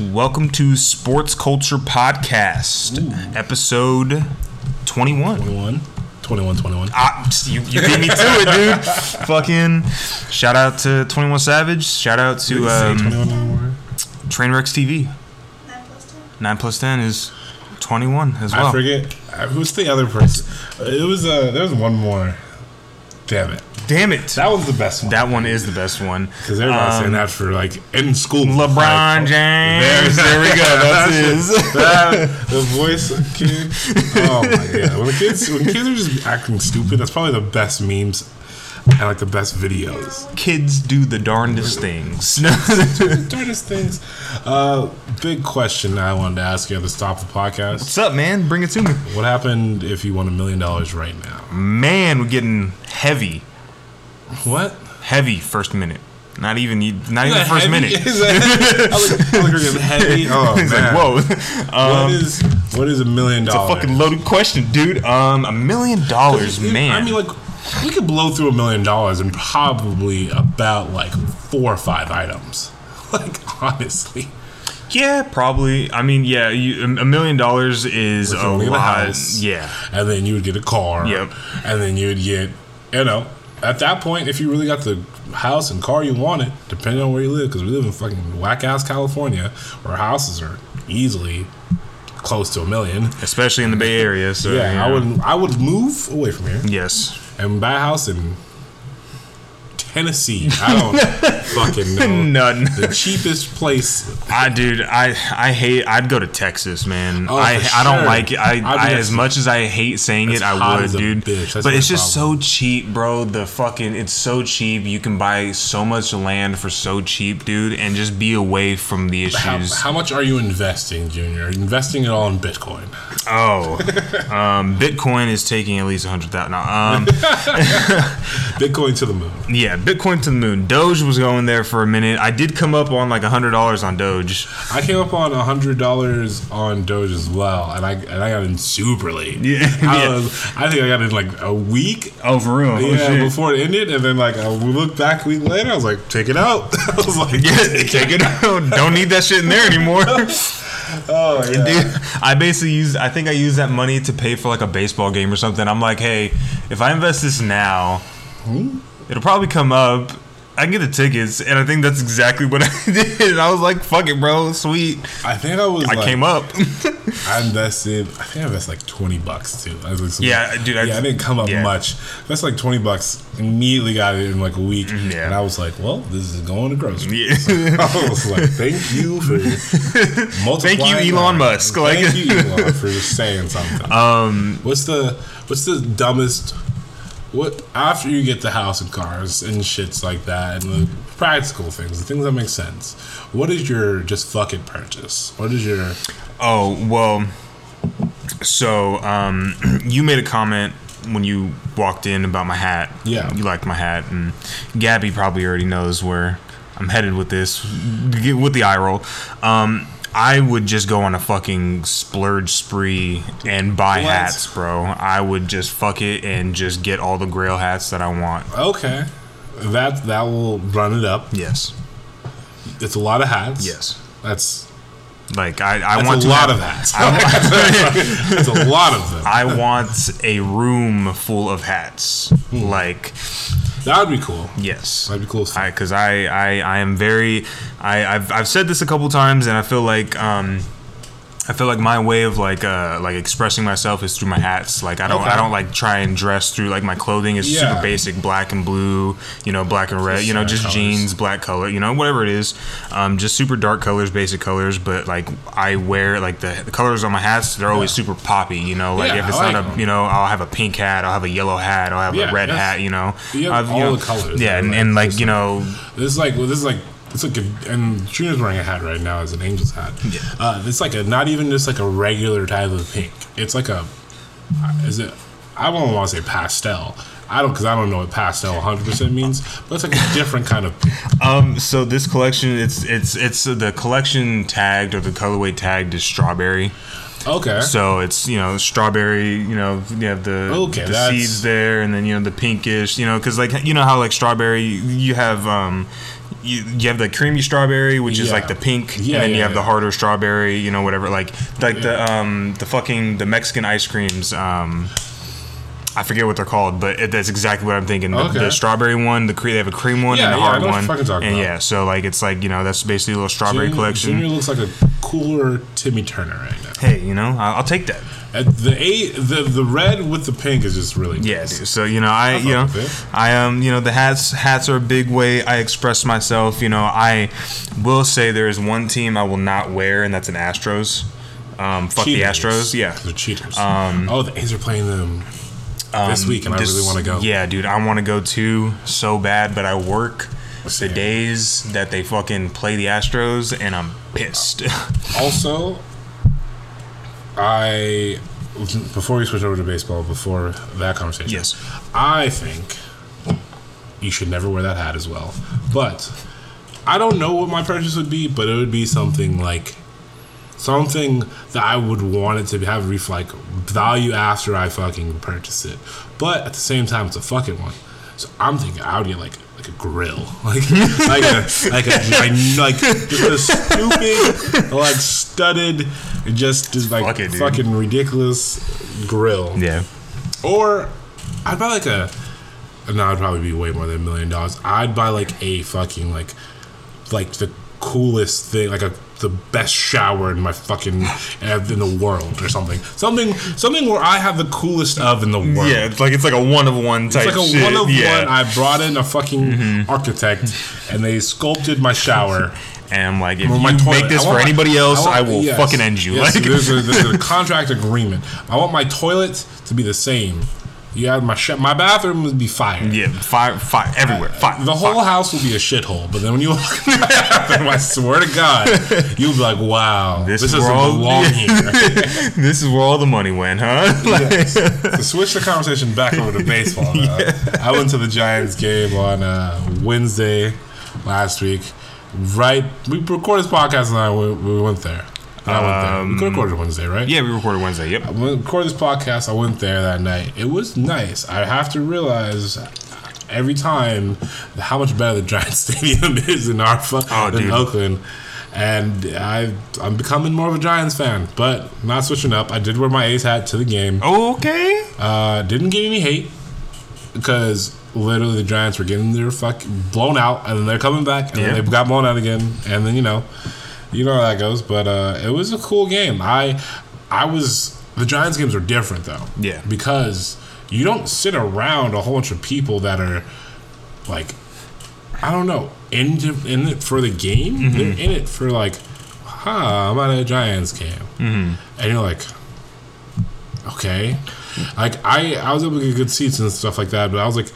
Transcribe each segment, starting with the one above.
Welcome to Sports Culture Podcast, episode 21. 21. 21, 21. Ah, you, you beat me to it, dude. Fucking shout out to 21 Savage. Shout out to Did we say um, 21? Trainwrecks TV. 9 plus 10. 9 plus 10 is 21 as well. I forget. uh, Who's the other person? It was, uh, there was one more. Damn it. Damn it. That was the best one. That one is the best one. Because everybody's saying Um, that for, like, in school. LeBron Like, James. There we go. That's his. that, the voice kid. Oh my god! When the kids, when kids are just acting stupid, that's probably the best memes and like the best videos. Kids do the darndest things. Do the darndest things. Uh, big question I wanted to ask you at the top of the podcast: What's up, man? Bring it to me. What happened if you won a million dollars right now? Man, we're getting heavy. What? Heavy first minute. Not even not even the first Heavy? minute. Is that, I look, I look heavy. Oh man! like, whoa. Um, what is what is a million dollars? it's a fucking loaded question, dude. Um, a million dollars, man. I mean, like, we could blow through a million dollars in probably about like four or five items. Like, honestly. yeah, probably. I mean, yeah, you, a million dollars is a lot. house. Yeah, And then you would get a car. Yep. And then you would get, you know, at that point, if you really got the house and car you wanted, depending on where you live, because we live in fucking whack ass California, where houses are easily close to a million. especially in the Bay Area. So Yeah, yeah, I would I would move away from here Yes. and buy a house in Tennessee. I don't fucking know. None. The cheapest place. I dude, I I hate. I'd go to Texas, man. Oh, I for I don't like it. I, I as much as I hate saying it, I would, dude. But it's just so cheap, bro. The fucking it's so cheap. You can buy so much land for so cheap, dude, and just be away from the issues. how much are you investing, Junior? Are you investing it all in Bitcoin? oh, um, Bitcoin is taking at least a hundred thousand. Um, Bitcoin to the moon. yeah, Bitcoin to the moon. Doge was going there for a minute. I did come up on like a hundred dollars on Doge. I came up on hundred dollars on Doge as well, and I and I got in super late. Yeah, I, yeah. was, I think I got in like a week. Oh, for real? yeah, before it ended, and then like I looked back a week later, I was like, take it out. I was like, Yeah, take it out. Don't need that shit in there anymore. oh yeah. Dude, I basically used. I think I used that money to pay for like a baseball game or something. I'm like, hey, if I invest this now, hmm? It'll probably come up. I can get the tickets, and I think that's exactly what I did. And I was like, fuck it, bro, sweet. I think I was. I like, came up. I invested. I think I invested like twenty bucks too. I was like, Yeah, dude, I- yeah, I didn't come up yeah. much. That's like twenty bucks. Immediately got it in like a week, Yeah. and I was like, well, this is going to grocery. Yeah. I was like, thank you for multiplying. Thank you, Elon. Musk. Like- Thank you, Elon, for saying something. um, What's the What's the dumbest? What after you get the house and cars and shits like that and the practical things, the things that make sense. What is your just fuck it purchase? What is your oh well. So, um, you made a comment when you walked in about my hat. Yeah. you liked my hat, and Gabby probably already knows where I'm headed with this. With the eye roll. Um, I would just go on a fucking splurge spree and buy What? hats, bro. I would just fuck it and just get all the Grail hats that I want. okay? That that will run it up. Yes, It's a lot of hats. yes. That's Like I, I that's want a lot have- of hats. I, That's a lot of them. I want a room full of hats. Hmm. Like That would be cool. yes, That'd be cool. I because I, I I am very I I've I've said this a couple times and I feel like um I feel like my way of like uh like expressing myself is through my hats. Like I don't Okay. I don't like try and dress through like my clothing is Yeah. super basic, black and blue, you know, black and red, you know, just colors. jeans, black color, you know, whatever it is. Um just super dark colors, basic colors, but like I wear like the, the colors on my hats, they're always Yeah. super poppy, you know, like Yeah, if it's not a you know, I'll have a pink hat, I'll have a yellow hat, I'll have a red hat, you know. You have I've, all know, the colors, Yeah, and, like, and like, you know, This is like well, this is like it's like a, and Trina's wearing a hat right now as an angel's hat. Yeah. Uh, it's like a not even just like a regular type of pink. It's like a is it? I don't want to say pastel. I don't because I don't know what pastel 100 percent means, but it's like a different kind of. pink. Um, so this collection, it's it's it's uh, the collection tagged or the colorway tagged is strawberry. Okay. So it's you know strawberry. You know you have the Okay, the seeds there, and then you know the pinkish. You know because like you know how like strawberry you have um you, you have the creamy strawberry, which is Yeah. like the pink, Yeah, and then yeah, you have the harder strawberry, you know, whatever. Like like the um the fucking the Mexican ice creams. Um, I forget what they're called, but it, that's exactly what I'm thinking. The, Okay. the strawberry one, the cre- they have a cream one and I hard one, and about. yeah, so like it's like you know that's basically a little strawberry Junior, collection. Junior looks like a cooler Timmy Turner right now. Hey, you know, I'll, I'll take that. And the eight, the the red with the pink is just really Yeah, nice. dude. So you know, I, fuck you know. I um, you know, the hats hats are a big way I express myself. You know, I will say there is one team I will not wear, and that's an Astros. Um, fuck Cheaters. the Astros. Yeah. They're cheaters. Um, oh, the A's are playing them this week, and Um, This- I really want to go. Yeah, dude, I want to go too so bad, but I work the days that they fucking play the Astros, and I'm pissed. Also, I before we switch over to baseball, before that conversation, Yes. I think you should never wear that hat as well. But I don't know what my purchase would be, but it would be something like something that I would want it to have ref like value after I fucking purchase it. But at the same time, it's a fucking one. So I'm thinking I would get like like a grill, like like a like a like, just a stupid like studded, just just like Fuck it, fucking ridiculous grill. yeah. Or I'd buy like a. No, it'd probably be way more than a million dollars. I'd buy like a fucking like, like the coolest thing, like a the best shower in my fucking uh, in the world or something. Something something where I have the coolest of in the world. Yeah, it's like it's like a one of one type. It's like a shit. one of yeah. one. I brought in a fucking mm-hmm. architect, and they sculpted my shower. and I'm like, if you toilet. make this for my- anybody else, I, want- will yes, fucking end you. yes, like, there's, a, there's a contract agreement. I want my toilet to be the same. You have my sh- my bathroom would be fire. yeah, fire, fire everywhere, fire. The whole house will be a shithole, but then when you walk in the bathroom, I swear to God, you'll be like, "Wow, This this, is where all- belong here." this is where all the money went, huh? Like, to switch the conversation back over to baseball, though, I went to the Giants game on uh, Wednesday last week. Right, we recorded this podcast and I went, we went there. I went there. We could recorded Wednesday, right? yeah, we recorded Wednesday. Yep. We recorded this podcast, I went there that night. It was nice. I have to realize every time how much better the Giants Stadium is in our Oh, than dude. Oakland. And I, I'm becoming more of a Giants fan, but not switching up. I did wear my A's hat to the game. Okay. Uh, didn't get any hate because literally the Giants were getting their fuck blown out, and then they're coming back, and Yeah. they got blown out again, and then you know, you know how that goes. But uh, it was a cool game. I, I was the Giants games are different though. Yeah. because you don't sit around a whole bunch of people that are like, I don't know, in in it for the game. Mm-hmm. They're in it for like, huh, I'm at a Giants game, Mm-hmm. and you're like, okay. Like I, I was able to get good seats and stuff like that, but I was like,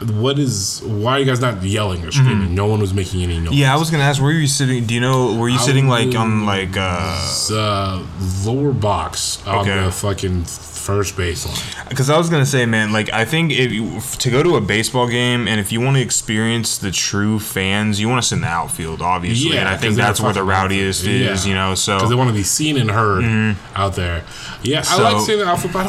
"What is? Why are you guys not yelling or screaming? No one was making any noise." Mm-hmm. Yeah, I was gonna ask, where were you sitting? Do you know? Were you I sitting like on like uh? Uh, lower box on Okay. the fucking first baseline. Because I was gonna say, man, like I think if you, to go to a baseball game and if you want to experience the true fans, you want to sit in the outfield, obviously. Yeah, and I think that's where the rowdiest outfield. is, Yeah. you know. So because they want to be seen and heard mm-hmm. out there. Yeah, I like seeing the outfit, but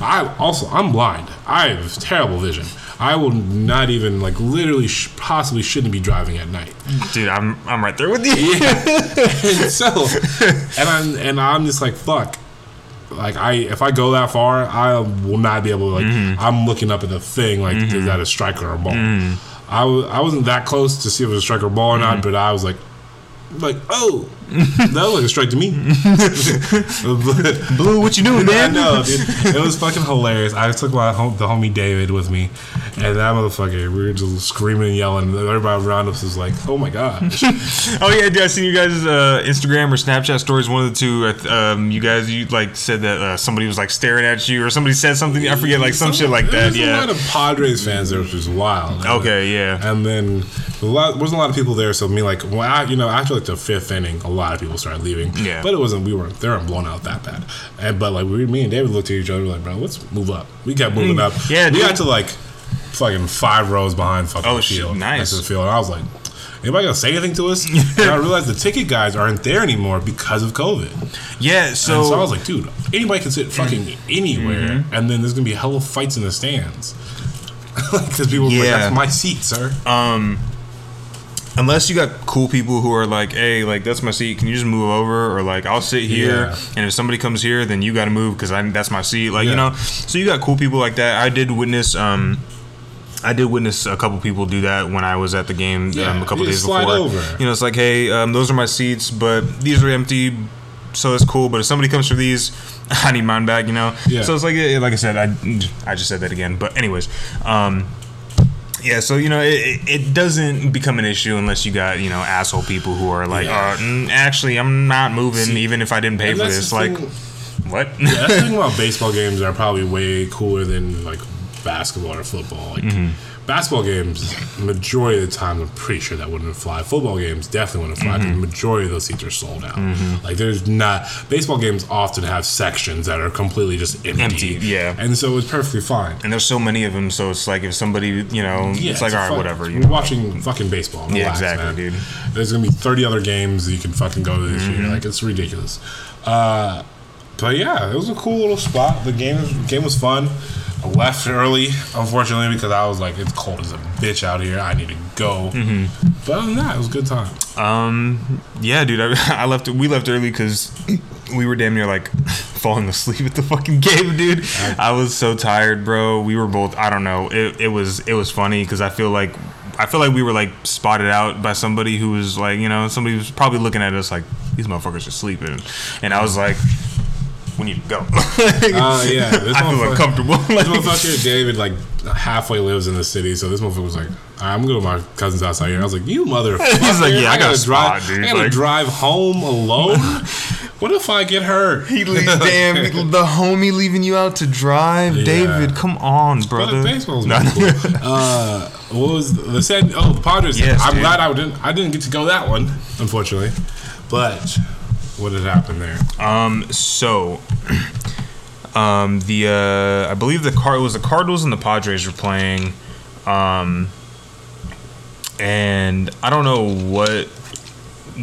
I also I'm blind. I have terrible vision. I will not even like literally sh- possibly shouldn't be driving at night. dude, I'm I'm right there with you. and so and I'm and I'm just like fuck. Like I, if I go that far, I will not be able to like. Mm-hmm. I'm looking up at the thing like, is that a strike or a ball? Mm-hmm. I was I wasn't that close to see if it was a strike or ball or not, but I was like, like oh, that looked like a strike to me. Blue, what you doing, man? I know, dude. It was fucking hilarious. I took my home, the homie David with me, and that motherfucker, we were just screaming and yelling. Everybody around us was like, "Oh my gosh!" Oh yeah, dude, I seen you guys' uh, Instagram or Snapchat stories. One of the two. Um, you guys, you like said that uh, somebody was like staring at you, or somebody said something. I forget, like some shit like that. Yeah, a lot of Padres fans there, which was wild. Okay. Yeah. And then a lot wasn't a lot of people there, so me like, well, I, you know, after like the fifth inning, a lot of people started leaving. Yeah. But it wasn't. We weren't. They weren't blown out that bad. And but like we, me and David looked at each other like, bro, let's move up. We kept moving up. Mm. Yeah, We dude. got to like fucking five rows behind fucking Oh, the shit, field. nice. next to the field. And I was like. Anybody gonna say anything to us? and I realized the ticket guys aren't there anymore because of COVID. Yeah. So, And so I was like, dude, anybody can sit fucking anywhere, Mm-hmm. and then there's gonna be hella fights in the stands. Because people were like, Yeah. that's my seat, sir. um, unless you got cool people who are like, hey, like that's my seat. Can you just move over? Or like I'll sit here, Yeah. and if somebody comes here, then you got to move because I that's my seat. Like you know, so you got cool people like that. I did witness. um I did witness a couple people do that when I was at the game Yeah, um, a couple days before. over. You know, it's like, hey, um, those are my seats, but these are empty, so it's cool. But if somebody comes for these, I need mine back. You know. Yeah. So it's like, yeah, like I said, I I just said that again. But anyways, um, yeah. So you know, it, it- doesn't become an issue unless you got you know asshole people who are like, Yeah. uh, mm, actually, I'm not moving See, even if I didn't pay for this. Like, thing- what? Yeah, that's the thing about baseball games are probably way cooler than like basketball or football. Like Mm-hmm. Basketball games, majority of the time, I'm pretty sure that wouldn't fly. Football games definitely wouldn't fly. Mm-hmm. The majority of those seats are sold out. Like there's not baseball games often have sections that are completely just empty. Empty, yeah. and so it's perfectly fine. and there's so many of them, so it's like if somebody, you know, Yeah, it's like all right, fun- whatever. You We're watching fucking baseball. Yeah, exactly, man. dude. There's gonna be 30 other games you can fucking go to this Mm-hmm. year. Like it's ridiculous. Uh, but yeah, it was a cool little spot. The game game was fun. Left early, unfortunately, because I was like, it's cold as a bitch out here. I need to go. Mm-hmm. But other than that, it was a good time. Um, yeah, dude, I, I left. We left early because we were damn near like falling asleep at the fucking game, dude. I was so tired, bro. We were both. I don't know. It, it was it was funny because I feel like I feel like we were like spotted out by somebody who was like you know somebody was probably looking at us like these motherfuckers are sleeping, and I was like, we need to go. Uh, yeah, this I feel motherfucker- uncomfortable. This motherfucker, David, like halfway lives in the city, so this motherfucker was like, I'm gonna go to my cousin's house out here. I was like, you motherfucker. He's like, yeah, I got a gotta spot, drive, dude. I gotta Like- drive home alone. what if I get hurt? He leaves, damn, the homie leaving you out to drive, Yeah. David. Come on, But brother. baseball's No, cool. Uh, what was the said? Oh, the Padres. Yes, I'm dude. glad I didn't. I didn't get to go that one, unfortunately. But what had happened there? Um, so, um, the uh, I believe the card was the Cardinals and the Padres were playing, um, and I don't know what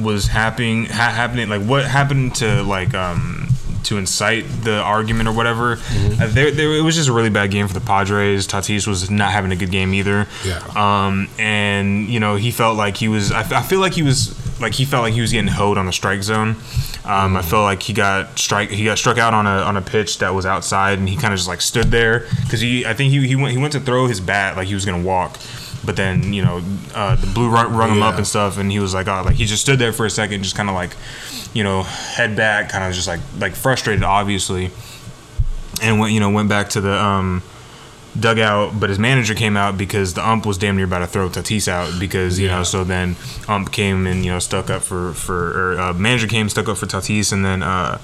was happening ha- happening like what happened to like um to incite the argument or whatever. Uh, there, there, it was just a really bad game for the Padres. Tatis was not having a good game either. Yeah. Um, and you know he felt like he was. I, I feel like he was like he felt like he was getting hoed on the strike zone. Um, I felt like he got strike. He got struck out on a on a pitch that was outside, and he kind of just like stood there because he. I think he he went he went to throw his bat like he was gonna walk. But then you know uh, the blue run, rung him up and stuff, and he was like, oh, like he just stood there for a second, just kind of like, you know, head back, kind of just like like frustrated, obviously, and went you know went back to the um, dugout. But his manager came out because the ump was damn near about to throw Tatis out because you Yeah. know. So then ump came and you know stuck up for for or uh, manager came stuck up for Tatis, and then uh,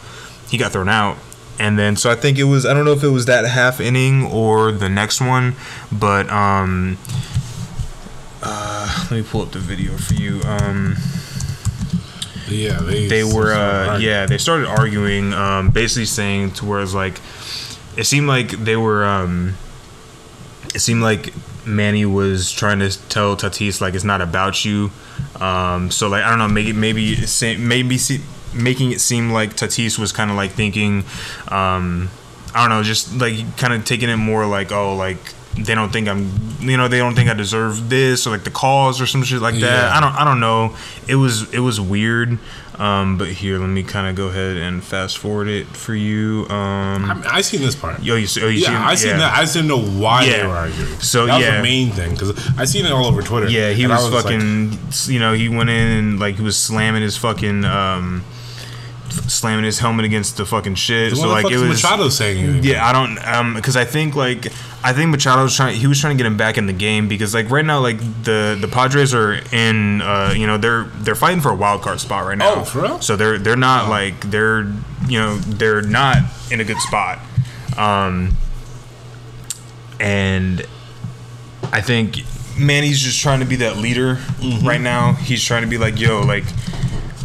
he got thrown out. And then, so I think it was, I don't know if it was that half inning or the next one, but um, uh, let me pull up the video for you. Um, Yeah, they they were uh, yeah they started arguing um, basically saying to where it's like it seemed like they were um, it seemed like Manny was trying to tell Tatis like it's not about you. Um, so like I don't know maybe maybe maybe see, making it seem like Tatis was kind of like thinking um, I don't know just like kind of taking it more like oh like they don't think I'm you know they don't think I deserve this or like the cause or some shit like that Yeah. I don't I don't know it was it was weird um, but here let me kind of go ahead and fast forward it for you um, I, mean, I seen this part. yo you, see- oh, you Yeah, I seen that. I just didn't know why Yeah. they were arguing. So, that was yeah. the main thing because I seen it all over Twitter. Yeah, he I was, just like, fucking. you know, he went in and like he was slamming his fucking, um, slamming his helmet against the fucking shit. the so like it was. Machado saying anything. Yeah, I don't, um, because I think like I think Machado was trying. He was trying to get him back in the game because like right now like the the Padres are in, uh, you know, they're they're fighting for a wild card spot right now. Oh, for real? So they're they're not like they're you know they're not in a good spot. Um, and I think Manny's just trying to be that leader Mm-hmm. right now. He's trying to be like, yo, like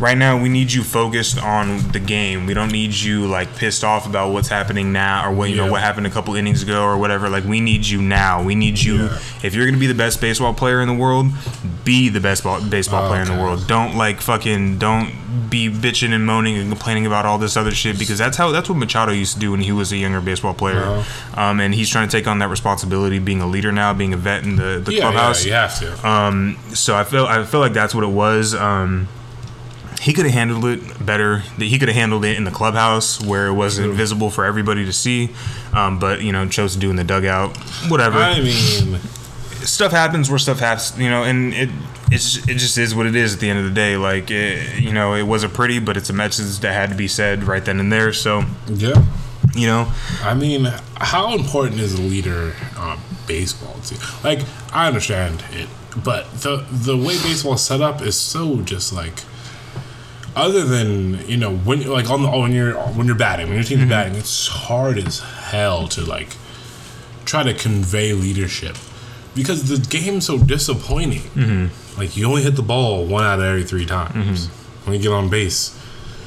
right now we need you focused on the game. We don't need you like pissed off about what's happening now or what you Yeah. know what happened a couple innings ago or whatever. Like we need you now. We need you. Yeah. If you're gonna be the best baseball player in the world, be the best ball, baseball Oh, player in the world. Don't like fucking don't be bitching and moaning and complaining about all this other shit because that's how that's what Machado used to do when he was a younger baseball player. Uh-huh. Um, and he's trying to take on that responsibility, being a leader now, being a vet in the, the Yeah, yeah, clubhouse. you have to. Um, so I feel I feel like that's what it was. Um, he could have handled it better. He could have handled it in the clubhouse where it wasn't True. visible for everybody to see. Um, but you know, chose to do in the dugout. Whatever. I mean, stuff happens where stuff happens. You know, and it it's it just is what it is at the end of the day. Like it, you know, it wasn't pretty, but it's a message that had to be said right then and there. So yeah. you know, I mean, how important is a leader on baseball team? Like, I understand it, but the the way baseball is set up is so just like. Other than you know when like on the oh, when you're when you're batting when your team's mm-hmm. batting it's hard as hell to like try to convey leadership because the game's so disappointing. Mm-hmm. Like you only hit the ball one out of every three times mm-hmm. when you get on base.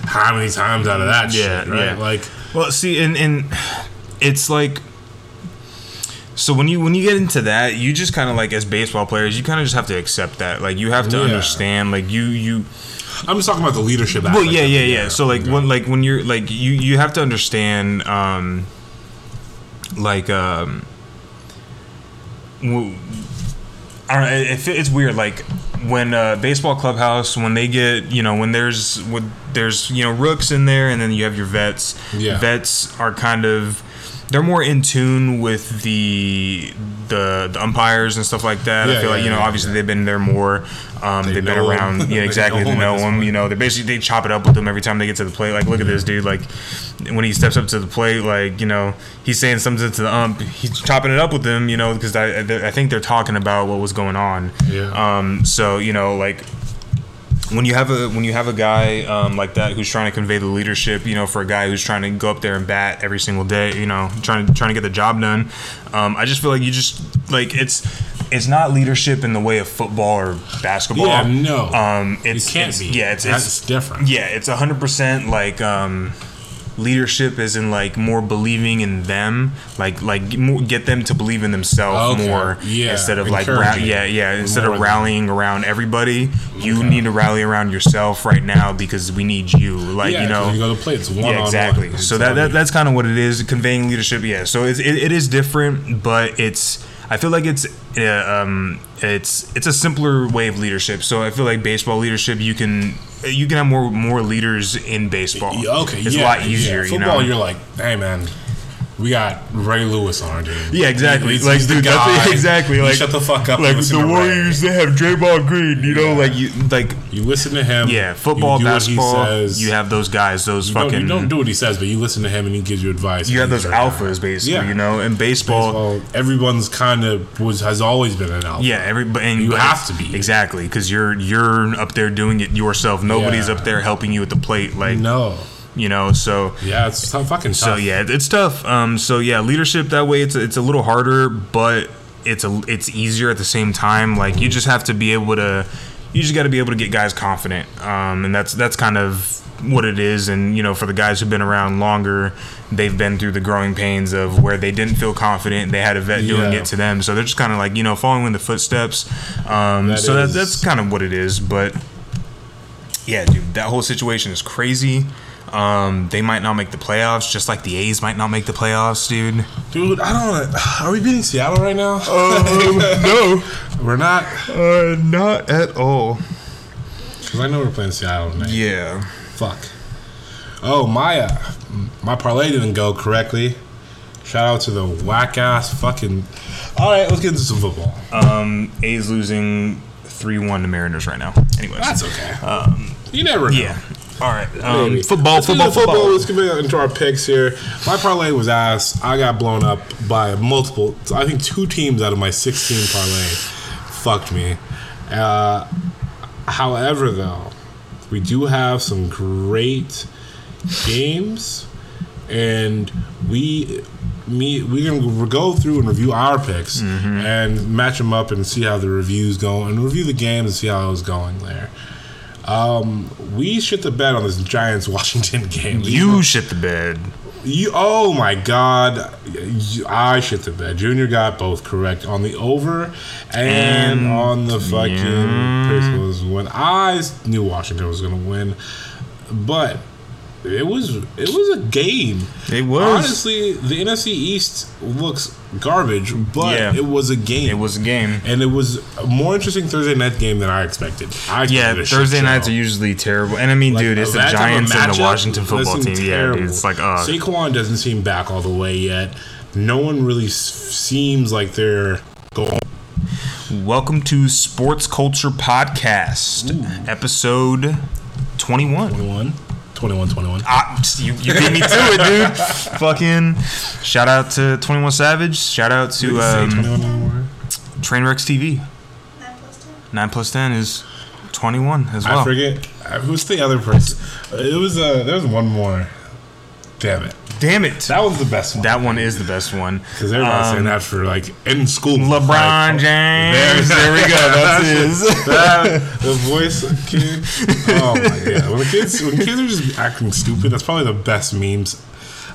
How many times out of that Yeah, shit, right? yeah. Like Well, see, and and it's like so when you when you get into that, you just kind of like as baseball players, you kind of just have to accept that. Like you have to Yeah. understand, like you you. I'm just talking about the leadership. Well, aspect yeah, yeah, yeah. So like when like when you're like you you have to understand, um, like um. w- I don't know. It, it's weird. Like when uh, baseball clubhouse, when they get, you know, when there's, when there's, you know, rooks in there, and then you have your vets. Yeah. Vets are kind of, they're more in tune with the the, the umpires and stuff like that. I Yeah, feel like yeah, you know, yeah, obviously they've been there more. Um, They they've been around. Yeah, They exactly. know They know them. You know, they basically they chop it up with them every time they get to the plate. Like, look at this dude. Like, when he steps up to the plate, like you know, he's saying something to the ump. He's chopping it up with them. You know, because I I think they're talking about what was going on. Yeah. Um. So you know, like when you have a when you have a guy um, like that who's trying to convey the leadership, you know, for a guy who's trying to go up there and bat every single day, you know, trying to trying to get the job done. Um, I just feel like you just like it's it's not leadership in the way of football or basketball. Yeah, no. Um, it's it can't it's- be. Yeah, it's That's it's different. yeah, it's hundred percent like um, leadership is in like more believing in them, like like get them to believe in themselves Okay, more yeah, instead of like ra- yeah yeah instead of More than- rallying around everybody. You Okay. need to rally around yourself right now because we need you. Like yeah, you know, you go to play. It's one yeah, on exactly. one. So that, that that's kind of what it is, conveying leadership. Yeah. So it's, it, it is different, but it's I feel like it's uh, um it's it's a simpler way of leadership. So I feel like baseball leadership you can you can have more more leaders in baseball. Okay, it's yeah, a lot yeah. easier. You know. you're like, hey man, we got Ray Lewis on our team. Yeah, exactly. He's, like, he's dude, that's exactly. Like, shut the fuck up. Like the Ray. Warriors, they have Draymond Green. You know, Yeah. like you, like You listen to him. yeah, football, you do what he basketball. says. You have those guys, those You don't, fucking. you don't do what he says, but you listen to him and he gives you advice. you have those alphas, basically. Yeah. You know, and baseball. Baseball, everyone's kind of was has always been an alpha. Yeah, everybody. And You have to be. exactly because you're you're up there doing it yourself. Nobody's Yeah. up there helping you at the plate, like No. You know. So Yeah, it's tough, fucking tough. so yeah, it's tough. Um, so yeah, leadership that way it's it's a little harder, but it's a it's easier at the same time. Like you just have to be able to, you just got to be able to get guys confident. Um, and that's that's kind of what it is. And you know, for the guys who've been around longer, they've been through the growing pains of where they didn't feel confident. They had a vet doing Yeah. it to them, so they're just kind of like you know following in the footsteps. Um, That so that, that's kind of what it is. But yeah, dude, that whole situation is crazy. Um, they might not make the playoffs, just like the A's might not make the playoffs, dude. Dude, I don't. Are we beating Seattle right now? no, We're not. uh, not at all. Because I know we're playing Seattle tonight. Yeah. Fuck. Oh, uh, my parlay didn't go correctly. Shout out to the whack ass fucking. All right, let's get into some football. Um, A's losing three one to Mariners right now. Anyways, That's okay. you never know. yeah. All right. Um, football, football, into football. Let's get into our picks here. My parlay was ass. I got blown up by multiple. I think two teams out of my 16 parlay fucked me. Uh, however, though, we do have some great games, and we. Me, we're gonna go through and review our picks Mm-hmm. and match them up and see how the reviews go and review the games and see how it was going there. Um, we shit the bed on this Giants Washington game. You shit the bed. You, oh my god, I shit the bed. Junior got both correct on the over and, And- on the fucking yeah. When I knew Washington was gonna win, but it was it was a game. It was. honestly the NFC East looks garbage, but Yeah. it was a game. It was a game. and it was a more interesting Thursday night game than I expected. I expected Yeah, Thursday show. nights are usually terrible. And I mean, Like, dude, it's the that type of Giants and the Washington football team. seems Yeah, dude, it's like, uh, Saquon doesn't seem back all the way yet. No one really s- seems like they're going. welcome to Sports Culture Podcast, episode 21. 21, 21, 21. Ah, you, you beat me to it, dude. Fucking shout out to 21 Savage. Shout out to Say um, Trainwrecks TV. 9 plus 10. 9 plus 10 is 21 as well. I forget who's the other person. It was uh, there was one more. Damn it, Damn it. that was the best one. That one is the best one. Because everybody's saying Um, that for like in school. LeBron Like, James. There we go. That's his. that, the voice of kid. Oh my god! When the kids, when kids are just acting stupid, that's probably the best memes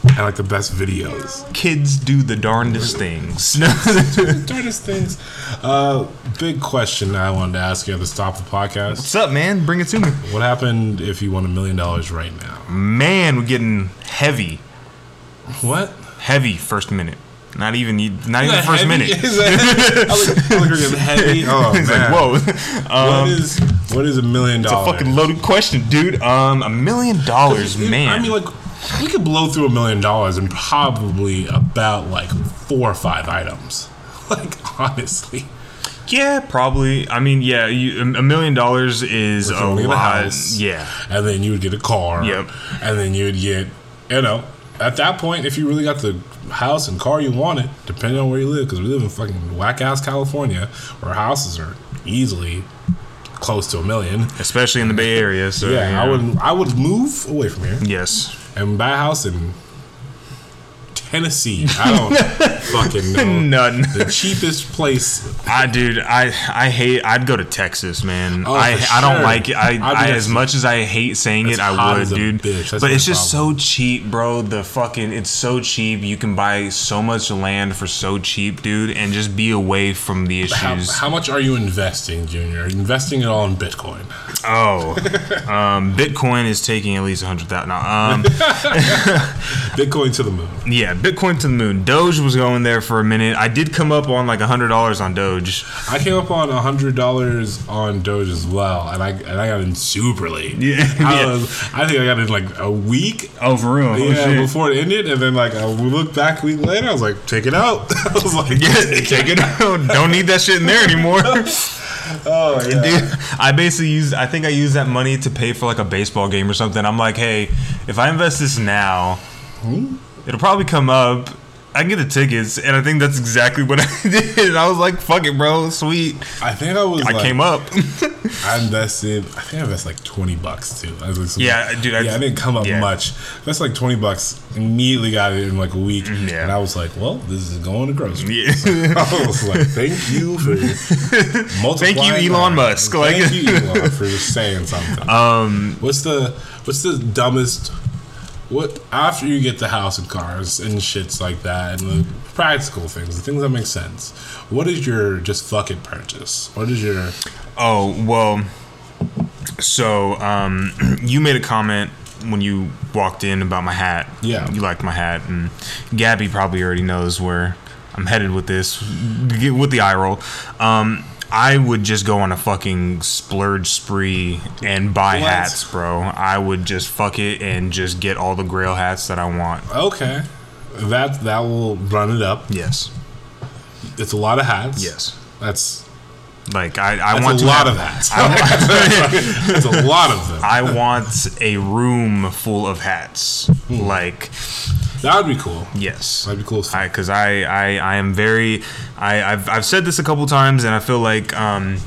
and like the best videos. Kids do the darndest things. Darndest things. Uh, big question I wanted to ask you at the top of the podcast. What's up, man? Bring it to me. What happened if you won a million dollars right now? Man, we're getting heavy. What? Heavy first minute. Not even not even the first Heavy? minute. I like, I we're heavy. Oh man. like, whoa. Um, What is what is a million dollars? it's a fucking loaded question, dude. Um, a million dollars, man. I mean, like, we could blow through a million dollars in probably about like four or five items. Like, honestly. yeah, probably. I mean, yeah, you, a million dollars is a lot. house. Yeah, And then you would get a car. Yep. And then you would get, you know, at that point, if you really got the house and car you wanted, depending on where you live, because we live in fucking whack ass California, where houses are easily close to a million. especially in the Bay Area. So Yeah, you I would I would move away from here Yes. and buy a house in Tennessee. I don't fucking know. None. The cheapest place. I dude, I I hate. I'd go to Texas, man. Oh, I for I don't like it. I, I I as much as I hate saying it, I would, dude. But it's just problem. so cheap, bro. The fucking it's so cheap. You can buy so much land for so cheap, dude, and just be away from the How, issues. how much are you investing, Junior? Investing it all in Bitcoin. oh, um, Bitcoin is taking at least a hundred thousand. No, um, Bitcoin to the moon. yeah, Bitcoin to the moon. Doge was going there for a minute. I did come up on like a hundred dollars on Doge. I came up on hundred dollars on Doge as well, and I and I got in super late. Yeah, I, yeah. was, I think I got in like a week. Oh, for real? yeah, before it ended, and then like I looked back a week later, I was like, take it out. I was like, Yeah, take it out. Don't need that shit in there anymore. Oh yeah. Dude, I basically use. I think I use that money to pay for like a baseball game or something. I'm like, hey, if I invest this now, hmm? It'll probably come up. I can get the tickets, and I think that's exactly what I did. And I was like, fuck it, bro, sweet. I think I was. I like, came up. I invested. I think I invested like twenty bucks too. I was like, Yeah, dude, I- yeah, I didn't come up yeah. much. That's like twenty bucks. Immediately got it in like a week, Yeah. and I was like, well, this is going to grocery. yeah. I was like, thank you for multiplying. Thank you, Elon. Musk. Like- Thank you, Elon, for just saying something. Um, What's the What's the dumbest? What after you get the house and cars and shits like that and the practical things, the things that make sense. What is your just fuck it purchase? What is your Oh well. So um, you made a comment when you walked in about my hat. Yeah. You liked my hat, and Gabby probably already knows where I'm headed with this. With the eye roll. Um, I would just go on a fucking splurge spree and buy What? hats, bro. I would just fuck it and just get all the Grail hats that I want. okay? That that will run it up. Yes. It's a lot of hats. Yes. That's Like I, I that's want a lot have- of hats. I want, a lot of them. I want a room full of hats. Hmm. Like That would be cool. yes. That'd be cool. I because I, I I am very I I've I've said this a couple times and I feel like um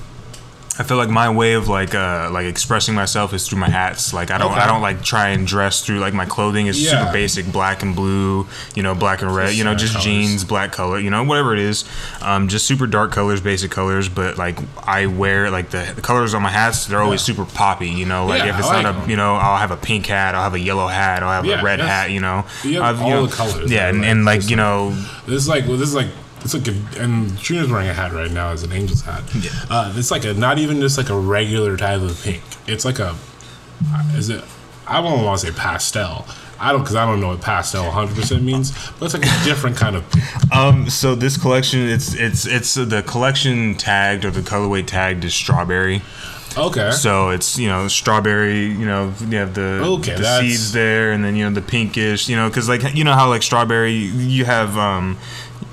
I feel like my way of like uh like expressing myself is through my hats. Like I don't Okay. I don't like try and dress through like my clothing is Yeah. super basic, black and blue, you know, black and red, Just you know, just colors. jeans, black color, you know, whatever it is. Um, just super dark colors, basic colors. But like I wear like the, the colors on my hats, they're always Yeah. super poppy. You know, like Yeah, if it's I not a, a 'em. you know, I'll have a pink hat, I'll have a yellow hat, I'll have a red hat. You know, You have I've, all know, the colors Yeah, and, and like, like you know, This is like well, this is like it's like a, and Trina's wearing a hat right now as an angel's hat. Yeah. Uh, it's like a not even just like a regular type of pink. It's like a is it? I don't want to say pastel. I don't because I don't know what pastel 100 percent means, but it's like a different kind of pink. Um, so this collection, it's it's it's uh, the collection tagged or the colorway tagged is strawberry. Okay. So it's you know strawberry. You know you have the Okay, the seeds there, and then you know the pinkish. You know because like you know how like strawberry you have um.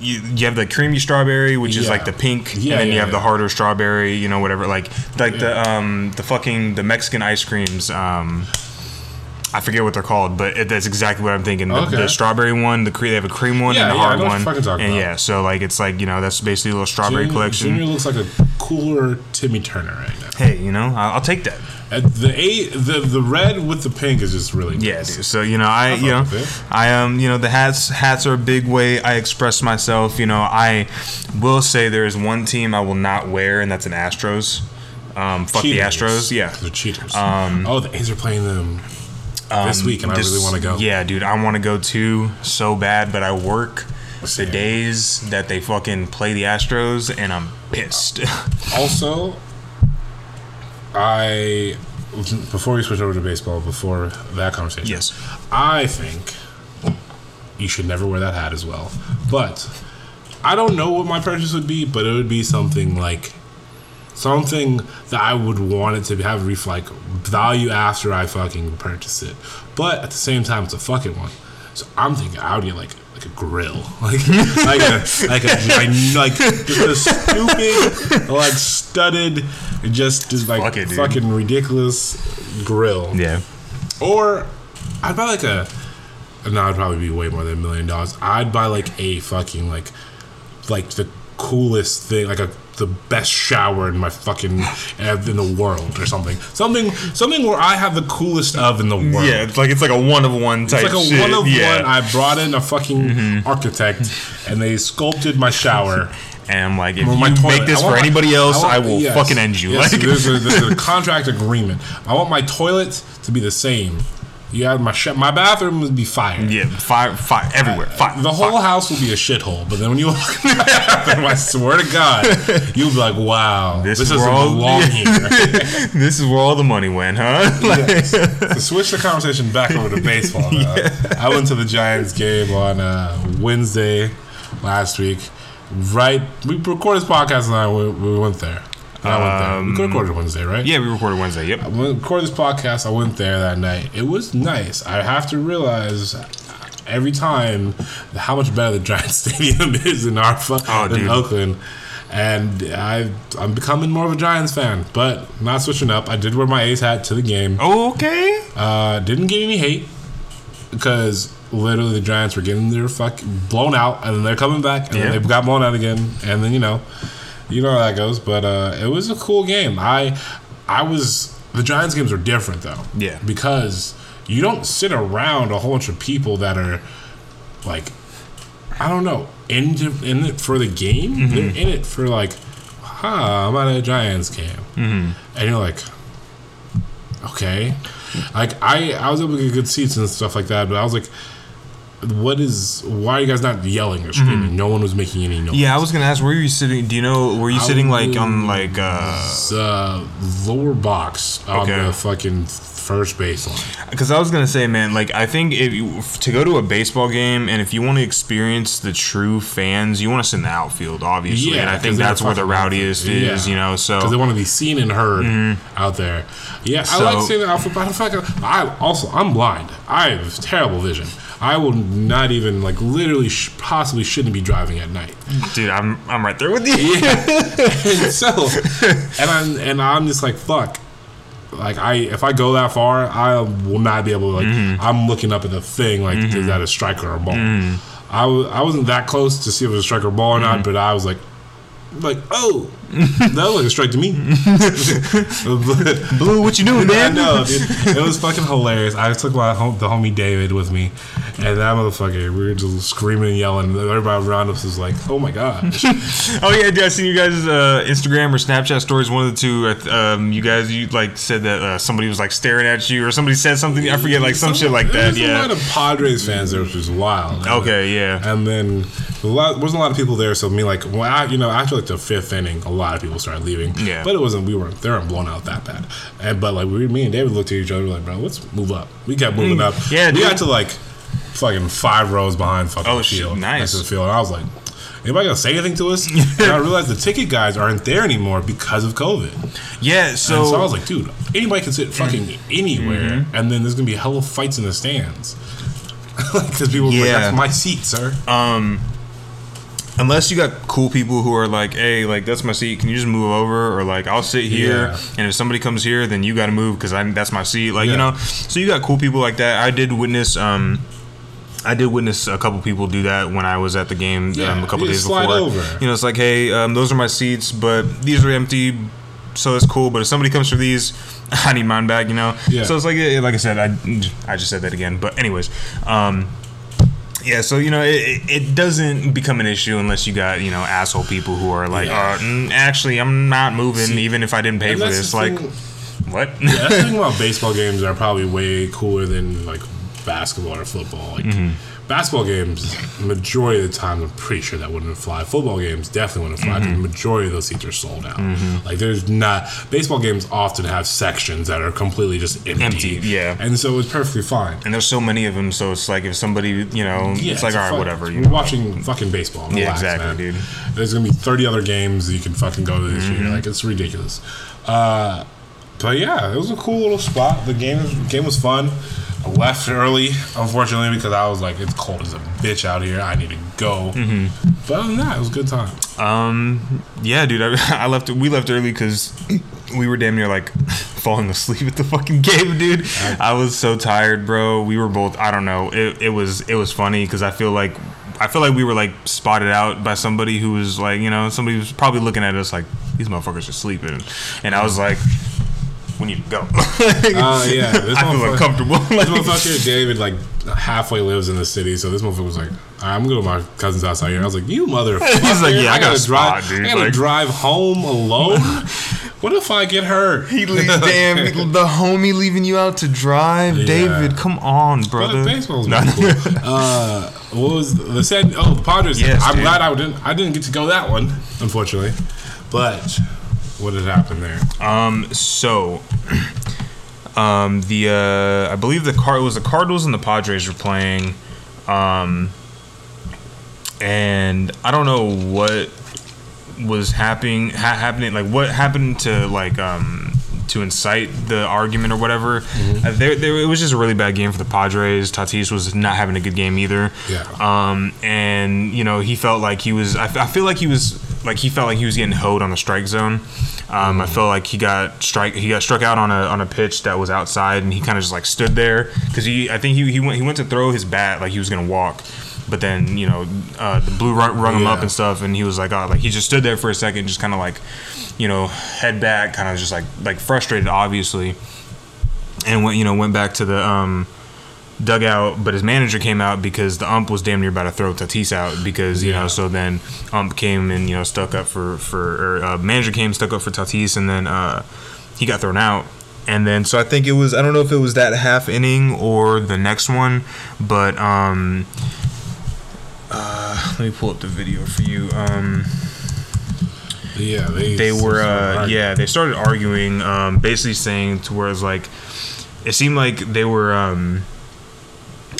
You, you have the creamy strawberry, which is like the pink, Yeah, and then yeah, you have the harder strawberry, you know, whatever. Like, like Yeah. the um, the fucking the Mexican ice creams. Um, I forget what they're called, but it, that's exactly what I'm thinking. The, Okay. the strawberry one, the cre- they have a cream one Yeah, and the yeah, hard one, and about. yeah, so like it's like you know that's basically a little strawberry Junior, collection. Junior looks like a cooler Timmy Turner right now. Hey, you know, I'll, I'll take that. The a the the red with the pink is just really Yeah, nice. So you know, I fuck you know. I um, you know, the hats hats are a big way I express myself. You know, I will say there is one team I will not wear, and that's an Astros. Um, fuck the Astros. Yeah. they're cheaters. oh, the A's are playing them this week, and I This- really want to go. Yeah, dude, I want to go too so bad, but I work the days that they fucking play the Astros, and I'm pissed. Also, I before we switch over to baseball, before that conversation, Yes. I think you should never wear that hat as well. But I don't know what my purchase would be, but it would be something like something that I would want it to have ref- like value after I fucking purchase it. But at the same time, it's a fucking one. So I'm thinking I would get like like a grill, like like a like a like, like just a stupid like studded, just just like Fuck it, dude. fucking ridiculous grill. yeah. Or I'd buy like a. No, it'd probably be way more than a million dollars. I'd buy like a fucking like, like the coolest thing, like a the best shower in my fucking in the world or something. Something something where I have the coolest of in the world. Yeah, it's like it's like a one of one type. It's like a shit. one of yeah. Mm-hmm. one. I brought in a fucking architect, and they sculpted my shower. And I'm like, if Well, you toilet- make this for my- anybody else, I, want- will yes. fucking end you. Yes, like, there's, a, there's a contract agreement. I want my toilet to be the same. You have my sh- my bathroom would be fire. yeah, fire, fire everywhere. Fire. The whole house will be a shithole, but then when you walk in the bathroom, I swear to God, you'll be like, "Wow, This this, is where all- belong here." this is where all the money went, huh? Like, to switch the conversation back over to baseball, though, I went to the Giants game on uh, Wednesday last week. Right, we recorded this podcast and I we, we went there. And I went there. We recorded Wednesday, right? yeah, we recorded Wednesday. Yep. I went- recorded this podcast. I went there that night. It was nice. I have to realize every time how much better the Giants Stadium is in our fu- Oh, dude. Oakland. And I, I'm becoming more of a Giants fan, but not switching up. I did wear my A's hat to the game. Okay. Uh, didn't get any hate because literally the Giants were getting their fuck blown out, and then they're coming back, and Yeah. then they got blown out again, and then you know, you know how that goes. But uh, it was a cool game. I, I was the Giants games are different though. Yeah. because you don't sit around a whole bunch of people that are like, I don't know, in in it for the game. Mm-hmm. They're in it for like, huh, I'm at a Giants game, mm-hmm. and you're like, okay. Like I, I was able to get good seats and stuff like that, but I was like, "What is? Why are you guys not yelling or screaming? No one was making any noise." Mm-hmm. Yeah, I was gonna ask, where were you sitting? Do you know? Were you I sitting like on like uh? Uh, lower box on Okay. the fucking first baseline. Because I was gonna say, man, like I think if you, to go to a baseball game and if you want to experience the true fans, you want to sit in the outfield, obviously. Yeah, and I think that's where the rowdiest outfield. is, Yeah. you know. So because they want to be seen and heard out there. Yeah, I So- like seeing the outfit, but I also I'm blind. I have terrible vision. I will not even like literally sh- possibly shouldn't be driving at night. dude, I'm I'm right there with you. and so, and I'm and I'm just like fuck. Like I, if I go that far, I will not be able to. Like Mm-hmm. I'm looking up at the thing, like is that a strike or a ball? Mm-hmm. I was I wasn't that close to see if it was a strike or ball or not, but I was like, like, oh, that was like a strike to me. Blue, what you doing, man? I know, dude. It was fucking hilarious. I took my home, the homie David with me, and that motherfucker, we were just screaming and yelling. Everybody around us was like, "Oh my gosh!" Oh yeah, dude, I seen you guys' uh, Instagram or Snapchat stories. One of the two. Um, you guys, you like said that uh, somebody was like staring at you, or somebody said something. I forget, like some shit like that. Yeah, a lot of Padres fans there, which was wild. Okay, yeah. And then a lot wasn't a lot of people there, so me like when I you know after like the fifth inning, a lot of people started leaving. Yeah. but it wasn't we weren't they weren't blown out that bad. And but like we me and David looked at each other like, bro, let's move up. We kept moving up. Mm. Yeah, we dude. got to like fucking five rows behind fucking Oh, field. nice. next to the field, and I was like. Anybody gonna say anything to us? and I realized the ticket guys aren't there anymore because of COVID. Yeah, so, And so I was like, dude, anybody can sit fucking anywhere, Mm-hmm. and then there's gonna be hell hella fights in the stands. Because people were like, Yeah. that's my seat, sir. Unless you got cool people who are like, hey, like that's my seat. Can you just move over? Or like, I'll sit here, Yeah. and if somebody comes here, then you got to move because that's my seat. Like you know, so you got cool people like that. I did witness. um I did witness a couple people do that when I was at the game Yeah, um, a couple days before. over. You know, it's like, hey, um, those are my seats, but these are empty, so it's cool. But if somebody comes for these, I need mine back. You know. Yeah. So it's like, like I said, I I just said that again. But anyways, um, yeah, so you know, it, it- doesn't become an issue unless you got you know asshole people who are like, Yeah. uh, actually, I'm not moving See, even if I didn't pay for this. Like, thing- what? Yeah, that's the thing about baseball games are probably way cooler than like basketball or football. Like Mm-hmm. Basketball games, majority of the time, I'm pretty sure that wouldn't fly. Football games definitely wouldn't fly. Mm-hmm. The majority of those seats are sold out. Like there's not baseball games often have sections that are completely just empty. Empty, yeah. and so it's perfectly fine. and there's so many of them, so it's like if somebody, you know, Yeah, it's like all right, fun- whatever. You We're know. watching fucking baseball. Yeah, exactly, man. dude. There's gonna be 30 other games that you can fucking go to this Mm-hmm. year. Like it's ridiculous. Uh, but yeah, it was a cool little spot. The game game was fun. Left early, unfortunately, because I was like, it's cold as a bitch out here. I need to go. Mm-hmm. But other than that, it was a good time. Um, yeah, dude, I, I left. We left early because we were damn near like falling asleep at the fucking game, dude. I was so tired, bro. We were both. I don't know. It, it was it was funny because I feel like I feel like we were like spotted out by somebody who was like you know somebody was probably looking at us like these motherfuckers are sleeping, and I was like. We need to go. Uh, yeah, this I feel motherfucker- uncomfortable. This motherfucker, David, like halfway lives in the city, so this motherfucker was like, I'm gonna go to my cousin's house out here. I was like, you motherfucker. He's like, yeah, I got gotta drive. spot, dude. I gotta Like- drive home alone. what if I get hurt? He leave, damn, the homie leaving you out to drive, Yeah. David. Come on, But brother. baseball's No. cool. Uh, what was the San? Oh, the Padres. Yes, I'm dude. glad I didn't. I didn't get to go that one, unfortunately. But what had happened there? Um, so, um, the uh, I believe the car was the Cardinals and the Padres were playing, um, and I don't know what was happening ha- happening like what happened to like um to incite the argument or whatever. Uh, there, there, it was just a really bad game for the Padres. Tatis was not having a good game either. Yeah. Um, and you know he felt like he was. I, f- I feel like he was like he felt like he was getting hoed on the strike zone. Um, I felt like he got strike. He got struck out on a on a pitch that was outside, and he kind of just like stood there because he. I think he, he went he went to throw his bat like he was gonna walk, but then you know uh, the blue run, rung him up and stuff, and he was like, oh, like he just stood there for a second, just kind of like, you know, head back, kind of just like like frustrated, obviously, and went you know went back to the um dugout, but his manager came out because the ump was damn near about to throw Tatis out because you Yeah. know. So then ump came and you know stuck up for for or uh, manager came stuck up for Tatis, and then uh, he got thrown out. And then so I think it was I don't know if it was that half inning or the next one, but um. Uh, let me pull up the video for you. Um, Yeah, they they were uh, yeah they started arguing um, basically saying to where it's like it seemed like they were um,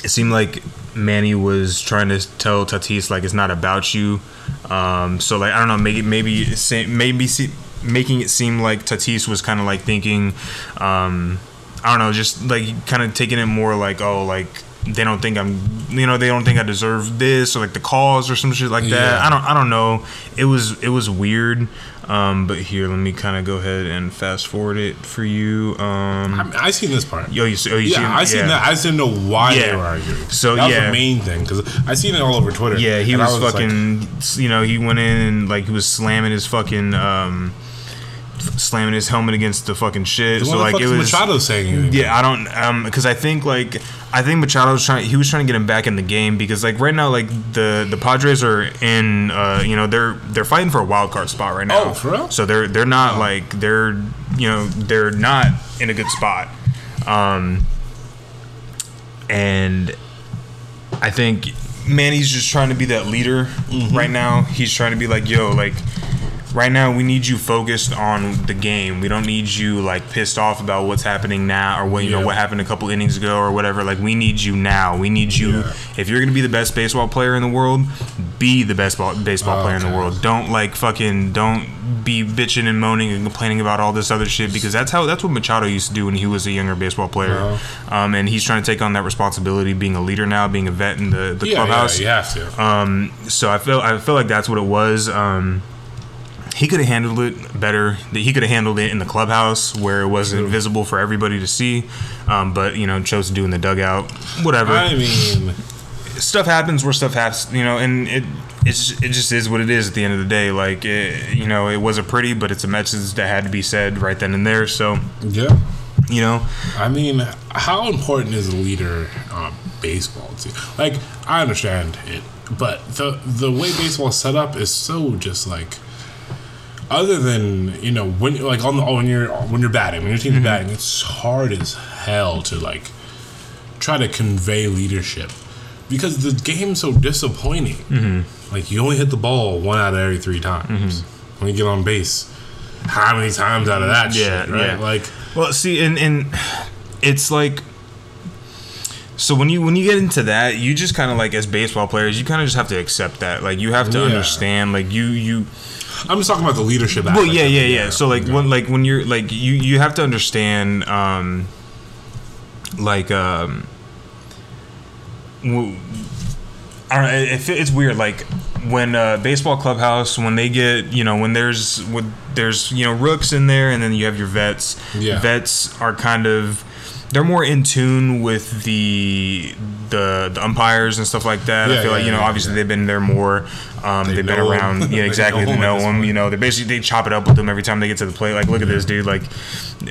it seemed like Manny was trying to tell Tatis like it's not about you um, so like I don't know maybe maybe maybe see, making it seem like Tatis was kind of like thinking um, I don't know just like kind of taking it more like oh like they don't think I'm, you know, they don't think I deserve this or like the cause or some shit like that. Yeah. I don't, I don't know. It was, it was weird. Um, but here, let me kind of go ahead and fast forward it for you. Um, I, mean, I seen this part. yo, you, oh, you Yeah, seen- I seen yeah. that. I just didn't know why they Yeah. were arguing. So, that was yeah. the main thing because I seen it all over Twitter. Yeah, he was, like, fucking. you know, he went in and like he was slamming his fucking, um, slamming his helmet against the fucking shit. so like it was. Machado saying. Yeah, I don't um because I think like I think Machado was trying he was trying to get him back in the game because like right now like the the Padres are in uh you know they're they're fighting for a wild card spot right now. Oh, for real? So they're they're not like they're you know they're not in a good spot. Um and I think Manny's just trying to be that leader Mm-hmm. right now. He's trying to be like, yo, like right now we need you focused on the game. We don't need you like pissed off about what's happening now or what you know what happened a couple innings ago or whatever. Like we need you now. We need you Yeah. if you're gonna be the best baseball player in the world, be the best ball, baseball player in the world. Don't like fucking don't be bitching and moaning and complaining about all this other shit because that's how that's what Machado used to do when he was a younger baseball player. Uh-huh. Um, and he's trying to take on that responsibility, being a leader now, being a vet in the, the yeah, clubhouse. yeah, you have to. Um, so I feel I feel like that's what it was. Um, he could have handled it better. He could have handled it in the clubhouse where it wasn't visible for everybody to see. Um, but you know, chose to do in the dugout. Whatever. I mean, stuff happens where stuff happens. You know, and it it's it just is what it is at the end of the day. Like it, you know, it wasn't pretty, but it's a message that had to be said right then and there. So yeah. you know, I mean, how important is a leader on baseball team? Like, I understand it, but the the way baseball set up is so just like. Other than you know when like on the when you're when you're batting when your team's Mm-hmm. batting, it's hard as hell to like try to convey leadership because the game's so disappointing. Mm-hmm. Like you only hit the ball one out of every three times when you get on base. How many times out of that Yeah, shit? Right? yeah. Like Well, see, and and it's like so when you when you get into that, you just kind of like as baseball players, you kind of just have to accept that. Like you have to Yeah. understand. Like you you I'm just talking about the leadership. well, yeah, yeah, yeah. So like when like when you're like you you have to understand um like um w- I don't know. It, it, it's weird. Like when uh, baseball clubhouse, when they get, you know, when there's with there's you know rooks in there, and then you have your vets. Yeah. Vets are kind of they're more in tune with the the, the umpires and stuff like that. Yeah, I Yeah, feel like yeah, you know, obviously they've been there more. Um, They they've been around. Yeah, exactly. They know point. You know, they basically they chop it up with them every time they get to the plate. Like, look at this dude. Like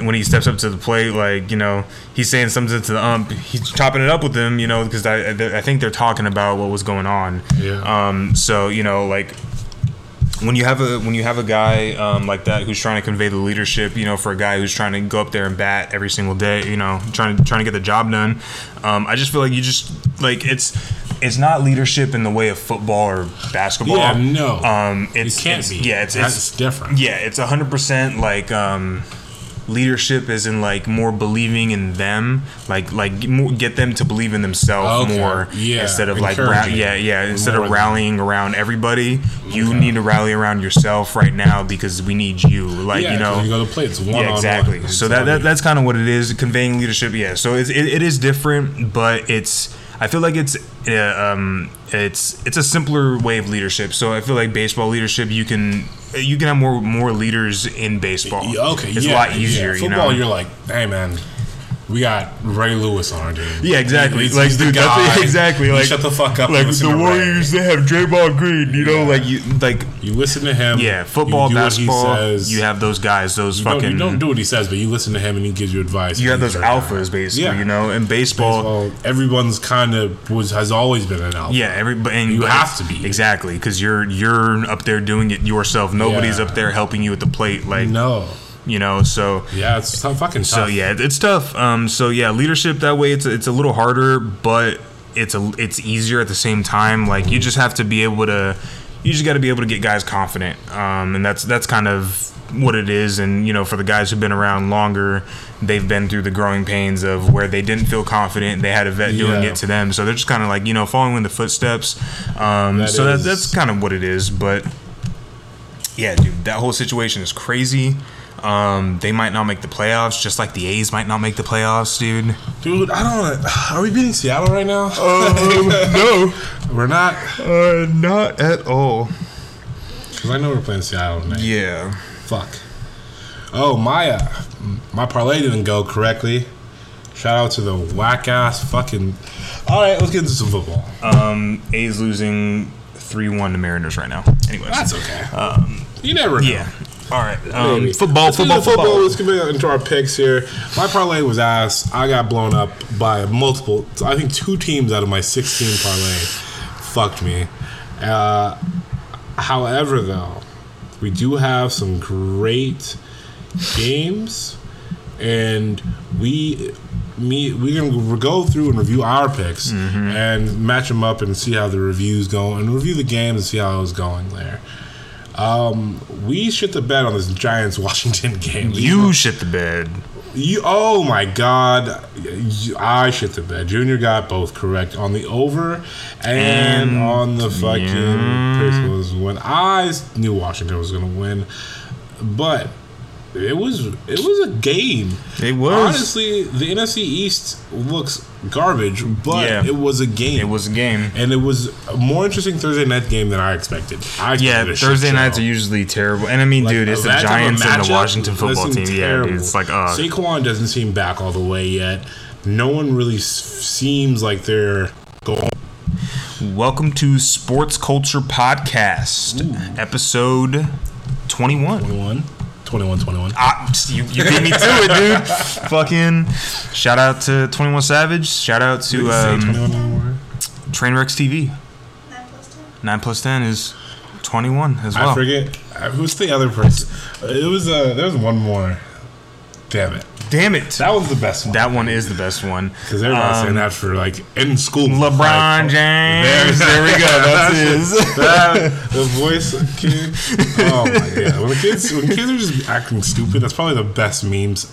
when he steps up to the plate, like you know, he's saying something to the ump. He's chopping it up with them. You know, because I I think they're talking about what was going on. Yeah. Um. So you know, like when you have a when you have a guy um, like that who's trying to convey the leadership, you know, for a guy who's trying to go up there and bat every single day, you know, trying to trying to get the job done. Um, I just feel like you just like it's it's not leadership in the way of football or basketball. Yeah, no. Um, it's, can't it's- be. Yeah, it's That's it's different. Yeah, it's hundred percent like um, leadership is in like more believing in them, like like get them to believe in themselves Okay. more Yeah, instead of like ra- yeah yeah instead More of than- rallying around everybody. You Okay. need to rally around yourself right now because we need you. Like yeah, you know, you go to play. It's one yeah, on exactly. one. So that, that that's kind of what it is, conveying leadership. Yeah. So it's, it, it is different, but it's I feel like it's uh, um it's it's a simpler way of leadership. So I feel like baseball leadership you can you can have more more leaders in baseball. okay, it's yeah, a lot easier. Yeah. You Football, know. you're like, hey man, we got Ray Lewis on our team. Yeah, exactly. He's- like, he's dude, guy. exactly like shut the fuck up. Like the. Warriors, they have Draymond Green. You know, Yeah. like you like You listen to him. yeah, football, you do what he basketball. says. You have those guys, those You don't, fucking. you don't do what he says, but you listen to him and he gives you advice. you have those our guy. alphas, basically. Yeah. You know, in baseball, Well, everyone's kind of was has always been an alpha. Yeah, everybody. And You have to be. exactly because you're you're up there doing it yourself. Nobody's Yeah. up there helping you at the plate, like No. You know. So Yeah, it's tough, fucking tough. so yeah, it's tough. Um, so yeah, leadership that way it's it's a little harder, but it's a it's easier at the same time. Like you just have to be able to, you just got to be able to get guys confident. Um, and that's that's kind of what it is. And you know, for the guys who've been around longer, they've been through the growing pains of where they didn't feel confident. They had a vet doing Yeah. it to them, so they're just kind of like you know following in the footsteps. Um, That so is- that, that's kind of what it is, but yeah, dude, that whole situation is crazy. Um, they might not make the playoffs, just like the A's might not make the playoffs, dude. Dude, I don't. Are we beating Seattle right now? no, we're not. uh, not at all. Because I know we're playing Seattle tonight. Yeah. Fuck. Oh, my uh, my parlay didn't go correctly. Shout out to the whack ass fucking. All right, let's get into some football. Um, A's losing three one to Mariners right now. Anyways, That's okay. you never know. yeah. All right. Um, football, Let's get football, into football. Let's get into our picks here. My parlay was ass. I got blown up by multiple. I think two teams out of my 16 parlay fucked me. Uh, however, though, we do have some great games, and we. Me, we're gonna go through and review our picks and match them up and see how the reviews go and review the games and see how it was going there. Um, we shit the bed on this Giants Washington game. You shit the bed. You, oh my god, You- I shit the bed. Junior got both correct on the over and, And- on the fucking yeah. when I knew Washington was gonna win, but it was it was a game. It was. honestly the NFC East looks garbage, but Yeah. it was a game. It was a game. and it was a more interesting Thursday night game than I expected. I Yeah, expected Thursday nights are usually terrible. And I mean, Like, dude, it's the Giants and the Washington football team. Yeah, terrible. dude, it's like, uh, Saquon doesn't seem back all the way yet. No one really s- seems like they're going. welcome to Sports Culture Podcast, episode 21. 21, 21, 21. Ah, you, you beat me to it, dude. Fucking shout out to 21 Savage. Shout out to um, 21. Trainwrecks TV. 9 plus 10. 9 plus 10 is 21 as well. I forget uh, who's the other person. It was uh, there was one more. Damn it, Damn it. that was the best one. That one is the best one. Because everybody's saying Um, that for like in school. LeBron Like, James. There we go. That's his. that, the voice kid. Oh my god! When the kids, when kids are just acting stupid, that's probably the best memes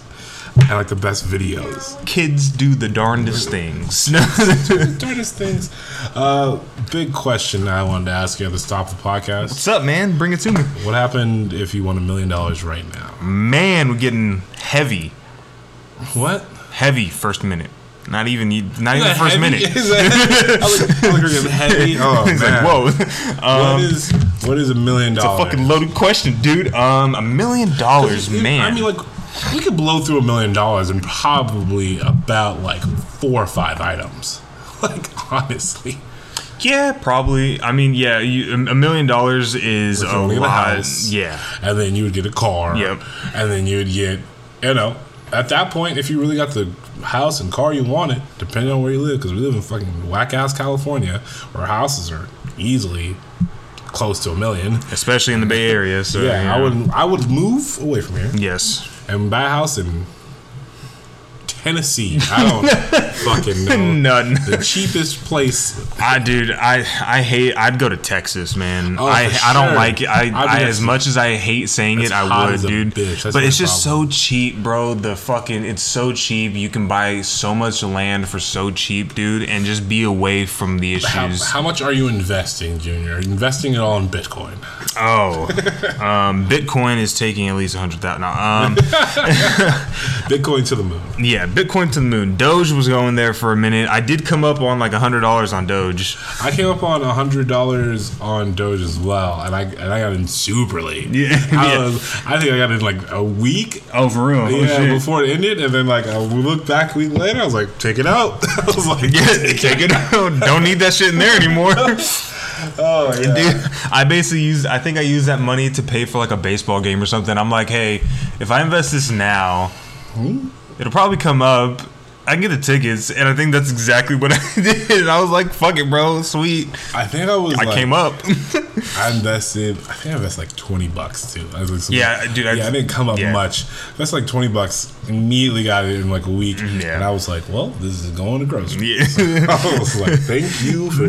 and like the best videos. Kids do the darndest things. Do the darndest things. Uh, big question I wanted to ask you at the top of the podcast. What's up, man? Bring it to me. What happened if you won a million dollars right now? Man, we're getting heavy. What? Heavy first minute. Not even you not even the first Heavy? minute. Is that, I like, I was like we're getting heavy. Oh He's man. like, whoa. Um, what is what is a million dollars? it's a fucking loaded question, dude. Um, a million dollars, man. I mean, like, we could blow through a million dollars in probably about like four or five items. Like, honestly. yeah, probably. I mean, yeah, you, a million dollars is a only a lot. house. Yeah, And then you would get a car. Yep. And then you would get, you know, at that point, if you really got the house and car you wanted, depending on where you live, because we live in fucking whack ass California, where houses are easily close to a million. especially in the Bay Area. So Yeah, I would I would move away from here Yes. and buy a house in Tennessee. I don't fucking know. None. The cheapest place. I dude, I I hate. I'd go to Texas, man. Oh, I for I don't like it. I, I as much as I hate saying it, I would, dude. But it's just problem. so cheap, bro. The fucking it's so cheap. You can buy so much land for so cheap, dude, and just be away from the issues. how much are you investing, Junior? Are you investing it all in Bitcoin? oh, um, Bitcoin is taking at least a hundred thousand. Um, Bitcoin to the moon. yeah, Bitcoin to the moon. Doge was going there for a minute. I did come up on like a hundred dollars on Doge. I came up on hundred dollars on Doge as well, and I and I got in super late. Yeah, I, yeah. was, I think I got in like a week. Oh, for real? yeah, before it ended, and then like I looked back a week later, I was like, take it out. I was like, Yeah, take it out. Don't need that shit in there anymore. oh yeah. Dude, I basically used. I think I used that money to pay for like a baseball game or something. I'm like, hey, if I invest this now, hmm? It'll probably come up. I can get the tickets, and I think that's exactly what I did. And I was like, fuck it, bro, sweet. I think I was. I like, came up. I invested. I think I invested like twenty bucks too. I was like, Yeah, dude, I- yeah, I didn't come up yeah. much. That's like twenty bucks. Immediately got it in like a week, Yeah. and I was like, well, this is going to grocery. yeah. I was like, thank you for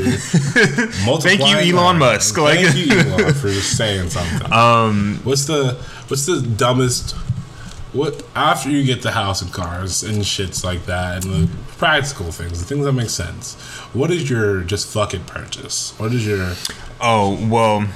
multiplying. Thank you, Elon. Musk. Like- Thank you, Elon, for saying something. Um, What's the What's the dumbest? What after you get the house and cars and shits like that and the practical things, the things that make sense. What is your just fuck it purchase? What is your Oh well.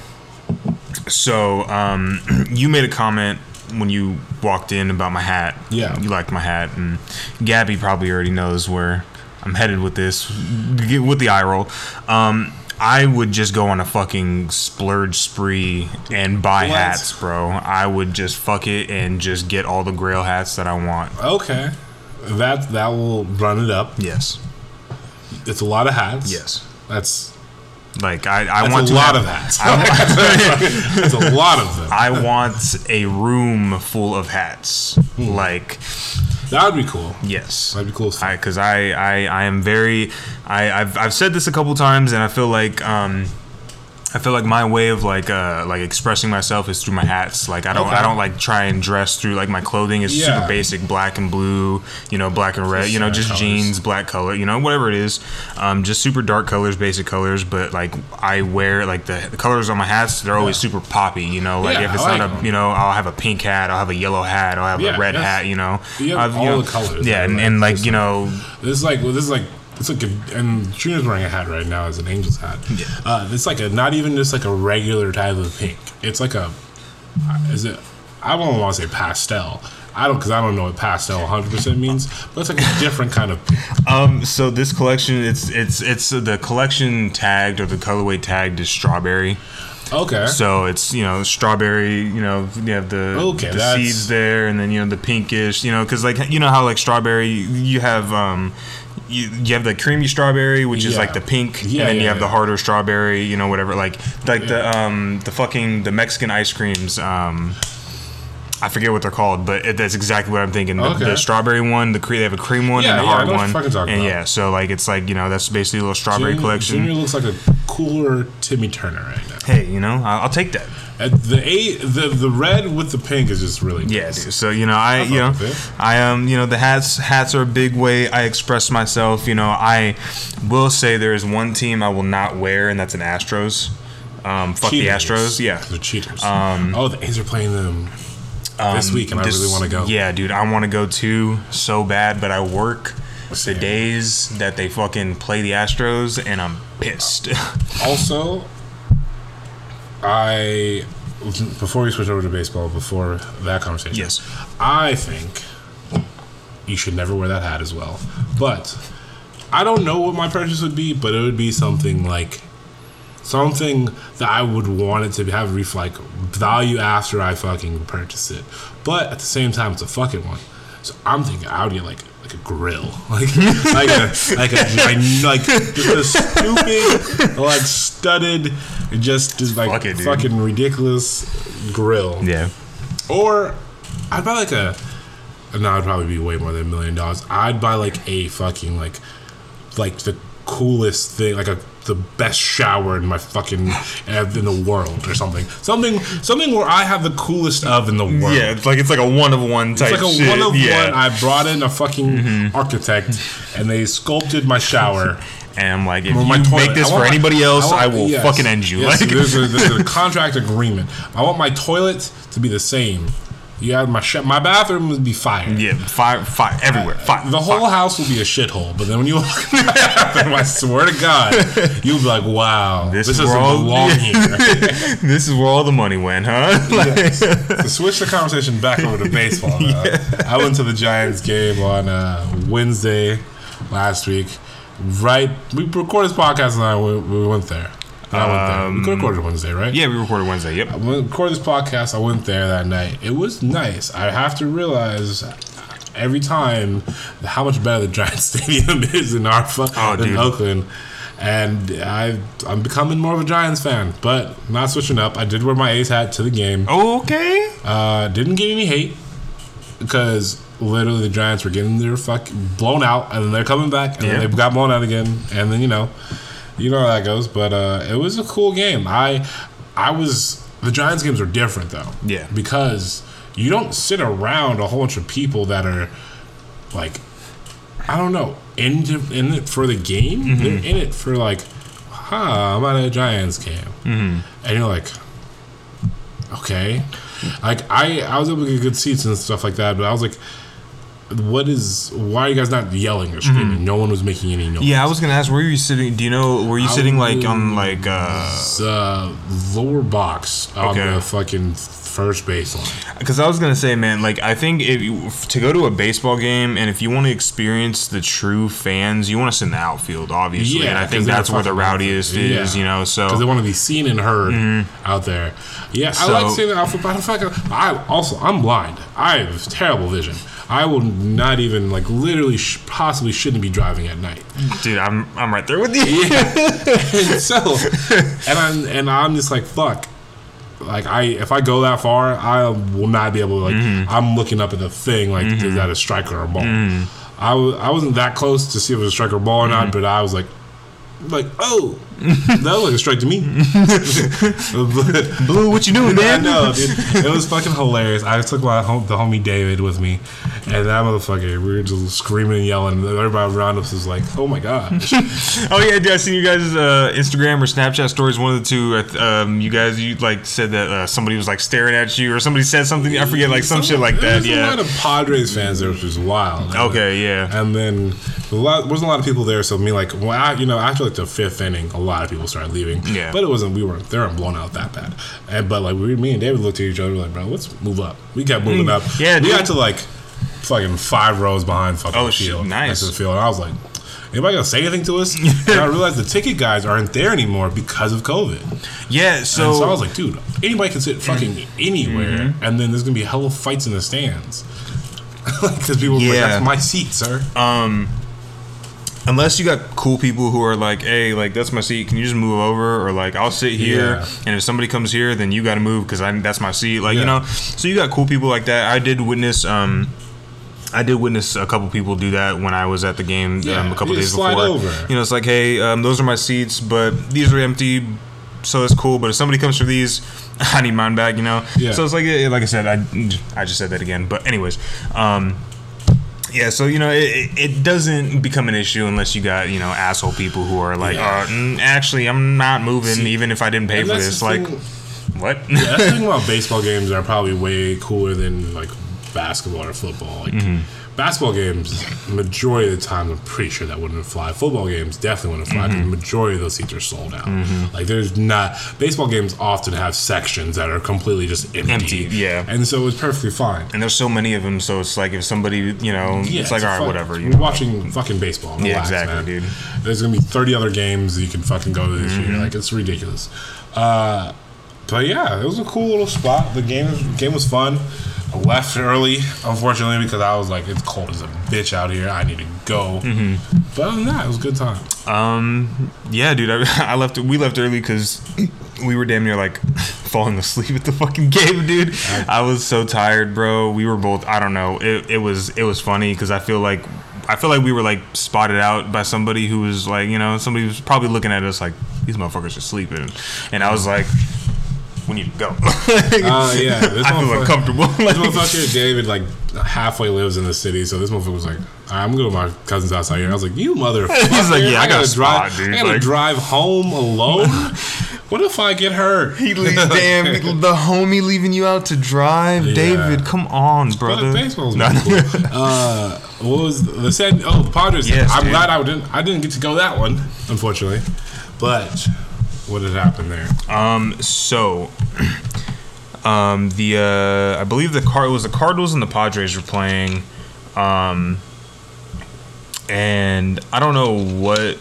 So um, you made a comment when you walked in about my hat. Yeah. you liked my hat, and Gabby probably already knows where I'm headed with this, with the eye roll. Um, I would just go on a fucking splurge spree and buy What? hats, bro. I would just fuck it and just get all the Grail hats that I want. Okay, that that will run it up. Yes, It's a lot of hats. yes. that's Like I, I that's want a lot have- of hats. That's a lot of them. I want a room full of hats. Hmm. Like That would be cool. yes, That'd be cool. fuck. I because I, I I am very I I've I've said this a couple times and I feel like um I feel like my way of like uh like expressing myself is through my hats. Like I don't Okay. I don't like try and dress through like my clothing is Yeah. super basic, black and blue, you know, black and red, you know, Just, colors. jeans, black color, you know, whatever it is. Um just super dark colors, basic colors, but like I wear like the, the colors on my hats, they're always super poppy, you know, like Yeah, if it's like not a them. you know, I'll have a pink hat, I'll have a yellow hat, I'll have Yeah, a red hat, you know. You have I've, all know, the colors. Yeah, and, Like, and like, you know, This is like well, this is like it's like a, and Trina's wearing a hat right now as an Angels hat. Yeah. Uh, it's like a not even just like a regular type of pink. It's like a is it? I don't want to say pastel. I don't because I don't know what pastel 100 percent means, but it's like a different kind of. Pink. Um, so this collection, it's it's it's uh, the collection tagged or the colorway tagged is strawberry. Okay. So it's you know strawberry. You know you have the Okay, the seeds there, and then you know the pinkish. You know because like you know how like strawberry you have um. You, you have the creamy strawberry, which is Yeah. like the pink, Yeah, and then you yeah, have the harder strawberry, you know, whatever. Like, like the um, the fucking the Mexican ice creams. Um, I forget what they're called, but it, that's exactly what I'm thinking. The, Okay. the strawberry one, the cre- they have a cream one and the hard one, you're fucking talking and about. yeah, so like it's like you know that's basically a little strawberry Junior, collection. Junior looks like a cooler Timmy Turner right now. Hey, you know, I'll, I'll take that. The eight, the the red with the pink is just really Yeah, nice. dude. So you know, I fuck you know. I um, you know, the hats hats are a big way I express myself. You know, I will say there is one team I will not wear, and that's an Astros. Um, fuck Cheaters. the Astros. Yeah. They're cheaters. Um, oh, the A's are playing them this week, and This- I really want to go. Yeah, dude, I want to go too so bad, but I work the days that they fucking play the Astros, and I'm pissed. Also, I before we switch over to baseball, before that conversation, Yes. I think you should never wear that hat as well. But I don't know what my purchase would be, but it would be something like something that I would want it to have ref like value after I fucking purchase it. But at the same time, it's a fucking one. So I'm thinking I would get like like a grill, like like a like a like, just a stupid like studded, just just like Fuck it, dude. fucking ridiculous grill. yeah. Or I'd buy like a. No, it'd probably be way more than a million dollars. I'd buy like a fucking like, like the coolest thing, like a the best shower in my fucking in the world or something. Something something where I have the coolest of in the world. Yeah, it's like it's like a one of one type It's like a shit. one of yeah. Mm-hmm. one. I brought in a fucking architect, and they sculpted my shower. and I'm like, if you toilet. make this for my- anybody else, I, want- will yes, fucking end you. yes, like, there's, a, there's a contract agreement. I want my toilet to be the same. You have my sh- my bathroom would be fire. yeah, fire, fire everywhere, fire. The whole house will be a shithole, but then when you walk in the bathroom, I swear to God, you'll be like, "Wow, This this, is where all- belong here." this is where all the money went, huh? Like, to switch the conversation back over to baseball, though, I went to the Giants game on uh, Wednesday last week. Right, we recorded this podcast and I we, we went there. And I went there. We could recorded Wednesday, right? yeah, we recorded Wednesday. Yep. We recorded this podcast, I went there that night. It was nice. I have to realize every time how much better the Giants Stadium is in our Oh, in dude. Oakland. And I, I'm becoming more of a Giants fan, but not switching up. I did wear my A's hat to the game. Okay. Uh, didn't get any hate because literally the Giants were getting their fuck blown out, and then they're coming back, and Yeah. then they got blown out again, and then you know, you know how that goes. But uh, it was a cool game. I, I was the Giants games are different though. Yeah. because you don't sit around a whole bunch of people that are like, I don't know, in in it for the game. Mm-hmm. They're in it for like, huh, I'm at a Giants game, mm-hmm. and you're like, okay. Like I, I was able to get good seats and stuff like that, but I was like, what is why are you guys not yelling or screaming? No one was making any noise. Mm-hmm. Yeah, I was gonna ask, where were you sitting? Do you know? Were you I sitting like on like uh? Uh, lower box on Okay. the fucking first baseline. Because I was gonna say, man, like I think if you, to go to a baseball game and if you want to experience the true fans, you want to sit in the outfield, obviously. Yeah, and I think that's where the rowdiest outfield. is, Yeah. you know. So because they want to be seen and heard out there. Yeah, I like seeing the outfield, but I also I'm blind. I have terrible vision. I will not even like literally sh- possibly shouldn't be driving at night. dude, I'm I'm right there with you. and so, and I'm and I'm just like fuck. Like I, if I go that far, I will not be able to like. Mm-hmm. I'm looking up at the thing like, is that a strike or a ball? Mm-hmm. I was I wasn't that close to see if it was a strike or ball or not, but I was like, like oh, that like a strike to me. Blue, what you doing, man? I know, dude. It was fucking hilarious. I took my home, the homie David with me, and that motherfucker, we were just screaming and yelling. Everybody around us was like, "Oh my gosh!" Oh yeah, dude, I seen you guys' uh, Instagram or Snapchat stories. One of the two. Um, you guys, you like said that uh, somebody was like staring at you, or somebody said something. I forget, like some shit like that. There's a lot of Padres fans there, which was wild. Okay. Yeah. And then a lot, wasn't a lot of people there, so me like, well, I, you know, after like the fifth inning, a lot of people started leaving. Yeah. But it wasn't. We weren't. They weren't blown out that bad. And but like we, me and David looked at each other like, bro, let's move up. We kept moving up. Mm. yeah, We dude. got to like fucking five rows behind fucking Oh, shit, field. nice. next to the field. And I was like. Anybody gonna say anything to us? and I realized the ticket guys aren't there anymore because of COVID. Yeah. So, so I was like, dude, anybody can sit fucking anywhere, Mm-hmm. and then there's gonna be hella fights in the stands. Because people, yeah. like, that's my seat, sir. um, unless you got cool people who are like, hey, like that's my seat. Can you just move over? Or like, I'll sit here, Yeah. and if somebody comes here, then you got to move because I that's my seat. Like you know. So you got cool people like that. I did witness. Um, I did witness a couple people do that when I was at the game Yeah, um, a couple days before. over. You know, it's like, hey, um, those are my seats, but these are empty, so it's cool. But if somebody comes for these, I need mine back. You know. Yeah. So it's like, yeah, like I said, I I just said that again. But anyways, um, yeah. So you know, it, it- doesn't become an issue unless you got you know asshole people who are like, Yeah. uh, mm, actually, I'm not moving See, even if I didn't pay for this. Like, thing- what? yeah, that's the thing about baseball games are probably way cooler than like basketball or football. Like Mm-hmm. Basketball games, majority of the time, I'm pretty sure that wouldn't fly. Football games definitely wouldn't fly. Mm-hmm. The majority of those seats are sold out. Like there's not baseball games often have sections that are completely just empty. Empty, yeah. and so it's perfectly fine. and there's so many of them, so it's like if somebody, you know, Yeah, it's like all right, fun. whatever. You We're watching fucking baseball. Yeah, Relax, exactly, man. dude. There's gonna be 30 other games you can fucking go to this Mm-hmm. year. Like it's ridiculous. Uh, but yeah, it was a cool little spot. The game game was fun. I left early, unfortunately, because I was like, it's cold as a bitch out here. I need to go. Mm-hmm. But other than that, it was a good time. Um, yeah, dude, I, I left. We left early because we were damn near like falling asleep at the fucking game, dude. I was so tired, bro. We were both. I don't know. It, it was it was funny because I feel like I feel like we were like spotted out by somebody who was like you know somebody was probably looking at us like these motherfuckers are sleeping, and I was like, we need to go. Uh, yeah, this I feel motherfucker- uncomfortable. This motherfucker, David, like halfway lives in the city, so this motherfucker was like, "I'm gonna go to my cousin's house out here." I was like, "You motherfucker!" He's like, "Yeah, I got a gotta spot, drive. dude." I gotta Like- drive home alone. what if I get hurt? He leaves, damn, the homie leaving you out to drive, Yeah. David. Come on, But brother. baseball's No, cool. Uh, what was the said? Oh, the Padres. Yes, I'm dude. glad I didn't. I didn't get to go that one, unfortunately. But what had happened there? Um, so, um, the uh, I believe the card was the Cardinals and the Padres were playing, um, and I don't know what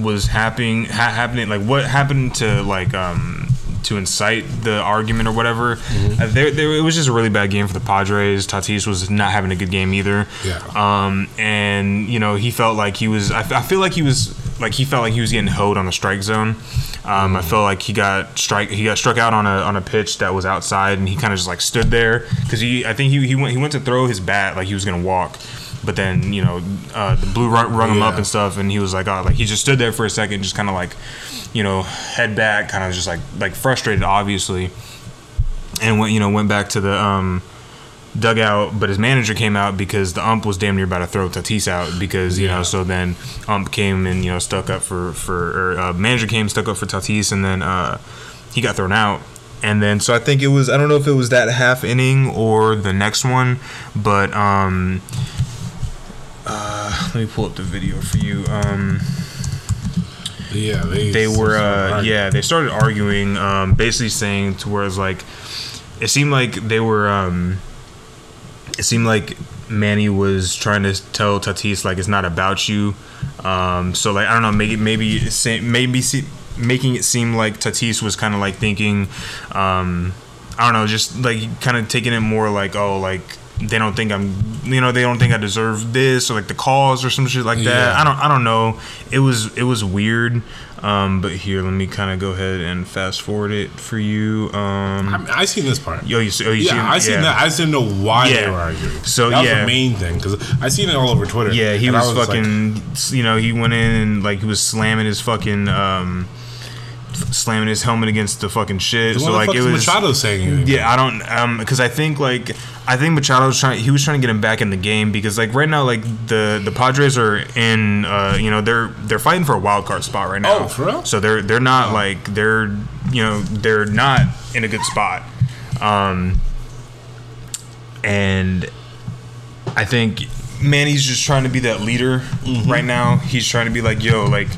was happening ha- happening like what happened to like um to incite the argument or whatever. Uh, there, there, it was just a really bad game for the Padres. Tatis was not having a good game either. Yeah. Um, and you know he felt like he was. I, I feel like he was like he felt like he was getting hoed on the strike zone. Um, I felt like he got strike. He got struck out on a on a pitch that was outside, and he kind of just like stood there because he. I think he he went he went to throw his bat like he was gonna walk. But then you know uh, the blue run, rung him up and stuff, and he was like, oh, like he just stood there for a second, just kind of like, you know, head back, kind of just like like frustrated, obviously, and went you know went back to the um, dugout. But his manager came out because the ump was damn near about to throw Tatis out because you Yeah. know. So then ump came and you know stuck up for for or uh, manager came stuck up for Tatis, and then uh, he got thrown out. and then so I think it was I don't know if it was that half inning or the next one, but um, uh, let me pull up the video for you. Um, Yeah, they they were uh, yeah they started arguing, um, basically saying to where it's like it seemed like they were um, it seemed like Manny was trying to tell Tatis like it's not about you. Um, so like I don't know, maybe maybe maybe see, making it seem like Tatis was kind of like thinking, um, I don't know, just like kind of taking it more like oh like they don't think I'm you know they don't think I deserve this or like the cause or some shit like that. Yeah. I don't I don't know. It was it was weird. Um, but here let me kind of go ahead and fast forward it for you. Um, I, mean, I seen this part. yo, you, see- oh, you Yeah, seen- I seen yeah. that. I just didn't know why Yeah. they were arguing. So, that was yeah. the main thing because I seen it all over Twitter. Yeah, he was, like, fucking. you know, he went in and like he was slamming his fucking, um, slamming his helmet against the fucking shit. the so like it was. Machado saying anything. Yeah, I don't, um, because I think like I think Machado was trying. He was trying to get him back in the game because like right now like the the Padres are in, uh, you know, they're they're fighting for a wild card spot right now. Oh, for real? So they're they're not like they're you know they're not in a good spot. Um, and I think Manny's just trying to be that leader Mm-hmm. right now. He's trying to be like, yo, like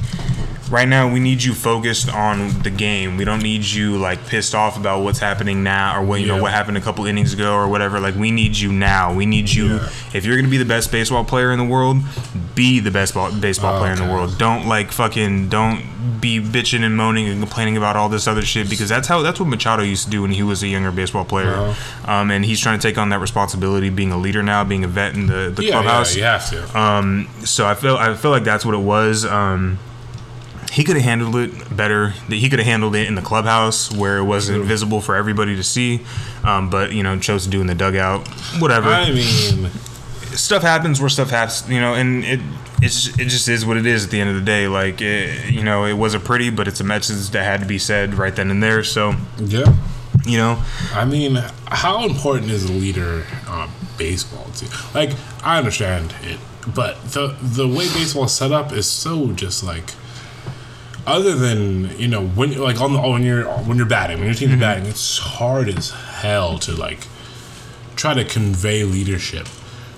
right now we need you focused on the game. We don't need you like pissed off about what's happening now or what you know what happened a couple innings ago or whatever. Like we need you now. We need you Yeah. if you're gonna be the best baseball player in the world, be the best ball, baseball player in the world. Don't like fucking don't be bitching and moaning and complaining about all this other shit because that's how that's what Machado used to do when he was a younger baseball player. Uh-huh. Um, and he's trying to take on that responsibility, being a leader now, being a vet in the, the yeah, clubhouse. yeah, you have to. Um, so I feel I feel like that's what it was. Um, he could have handled it better. He could have handled it in the clubhouse where it wasn't True. visible for everybody to see. Um, but you know, chose to do in the dugout. Whatever. I mean, stuff happens where stuff happens. You know, and it it's it just is what it is at the end of the day. Like it, you know, it wasn't pretty, but it's a message that had to be said right then and there. So yeah. you know, I mean, how important is a leader on baseball team? Like, I understand it, but the the way baseball is set up is so just like. Other than you know when like on the oh, when you're when you're batting when your team's mm-hmm. batting, it's hard as hell to like try to convey leadership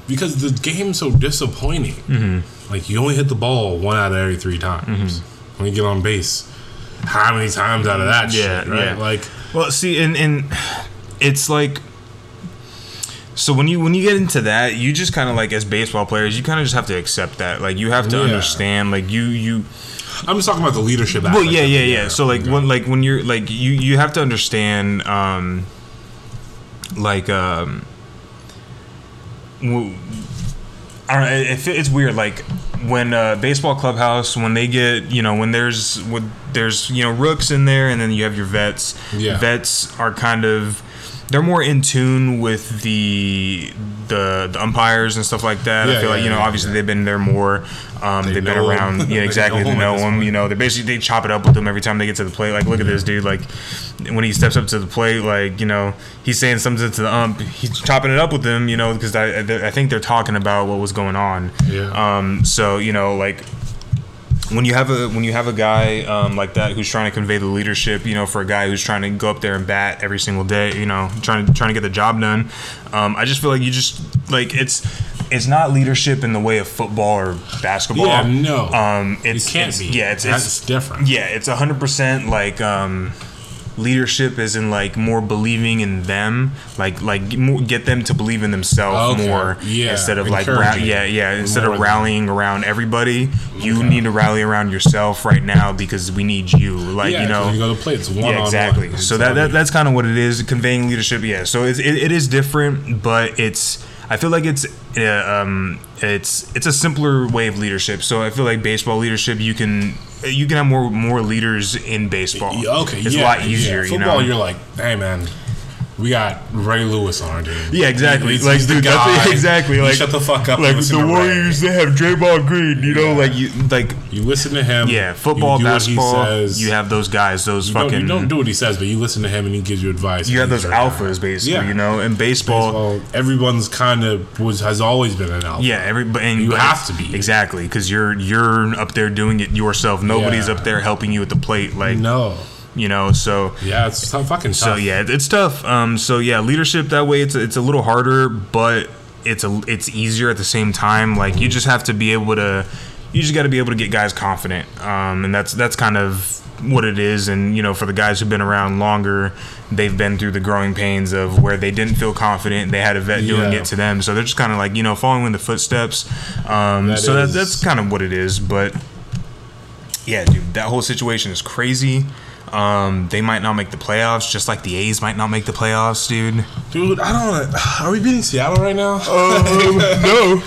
because the game's so disappointing. Mm-hmm. Like you only hit the ball one out of every three times mm-hmm. when you get on base. How many times out of that Yeah, shit, right? yeah. Like Well, see, and and it's like so when you when you get into that, you just kind of like as baseball players, you kind of just have to accept that. Like you have to Yeah. understand. Like you you I'm just talking about the leadership. well, yeah, yeah, yeah. So like Okay. when like when you're like you you have to understand um like um w- I don't know. It, it, it's weird. Like when uh, baseball clubhouse, when they get, you know, when there's with there's you know rooks in there, and then you have your vets. Yeah. Vets are kind of they're more in tune with the the, the umpires and stuff like that. I Yeah, feel like yeah, you know, yeah, obviously they've been there more. Um, They they've been around. Yeah, They exactly. know They know them. You know, they basically they chop it up with them every time they get to the plate. Like, look at this dude. Like when he steps up to the plate, like you know, he's saying something to the ump. He's chopping it up with them. You know, because I I think they're talking about what was going on. Yeah. Um. So you know, like when you have a when you have a guy um, like that who's trying to convey the leadership, you know, for a guy who's trying to go up there and bat every single day, you know, trying to trying to get the job done. Um, I just feel like you just like it's it's not leadership in the way of football or basketball. Yeah, no. Um, it's can't it's- be. Yeah, it's it's different. yeah, it's hundred percent like um, leadership is in like more believing in them, like like more, get them to believe in themselves Okay, more yeah, instead of like ra- yeah yeah instead More of rallying around everybody. You Okay. need to rally around yourself right now because we need you. Like yeah, you know, you go to play. It's one yeah, on exactly. one. So that, that that's kind of what it is, conveying leadership. Yeah. So it's, it, it is different, but it's I feel like it's uh, um it's it's a simpler way of leadership. So I feel like baseball leadership you can you can have more more leaders in baseball. Yeah, okay, it's yeah, a lot yeah. easier. You Football, know. you're like, hey man, we got Ray Lewis on our team. Yeah, exactly. He's, like, he's dude, that's exactly. Like, shut the fuck up. Like the to Ray. Warriors, they have Draymond Green. You know, Yeah. like you, like You listen to him. yeah, football, you do what he basketball. says. You have those guys, those You don't, fucking. you don't do what he says, but you listen to him and he gives you advice. you have those alphas, basically. Yeah. You know, in baseball, Well, everyone's kind of was has always been an alpha. Yeah, everybody. And You have to be. exactly because you're you're up there doing it yourself. Nobody's Yeah. up there helping you at the plate. Like No. You know, so Yeah, it's tough, fucking tough. so yeah, it's tough. Um, so yeah, leadership that way it's it's a little harder, but it's a it's easier at the same time. Like you just have to be able to, you just got to be able to get guys confident, um, and that's that's kind of what it is. And you know, for the guys who've been around longer, they've been through the growing pains of where they didn't feel confident. They had a vet doing Yeah. it to them, so they're just kind of like you know following in the footsteps. Um, That so that, that's kind of what it is, but. Yeah, dude, that whole situation is crazy. Um, they might not make the playoffs, just like the A's might not make the playoffs, dude. Dude, I don't. Are we beating Seattle right now? no.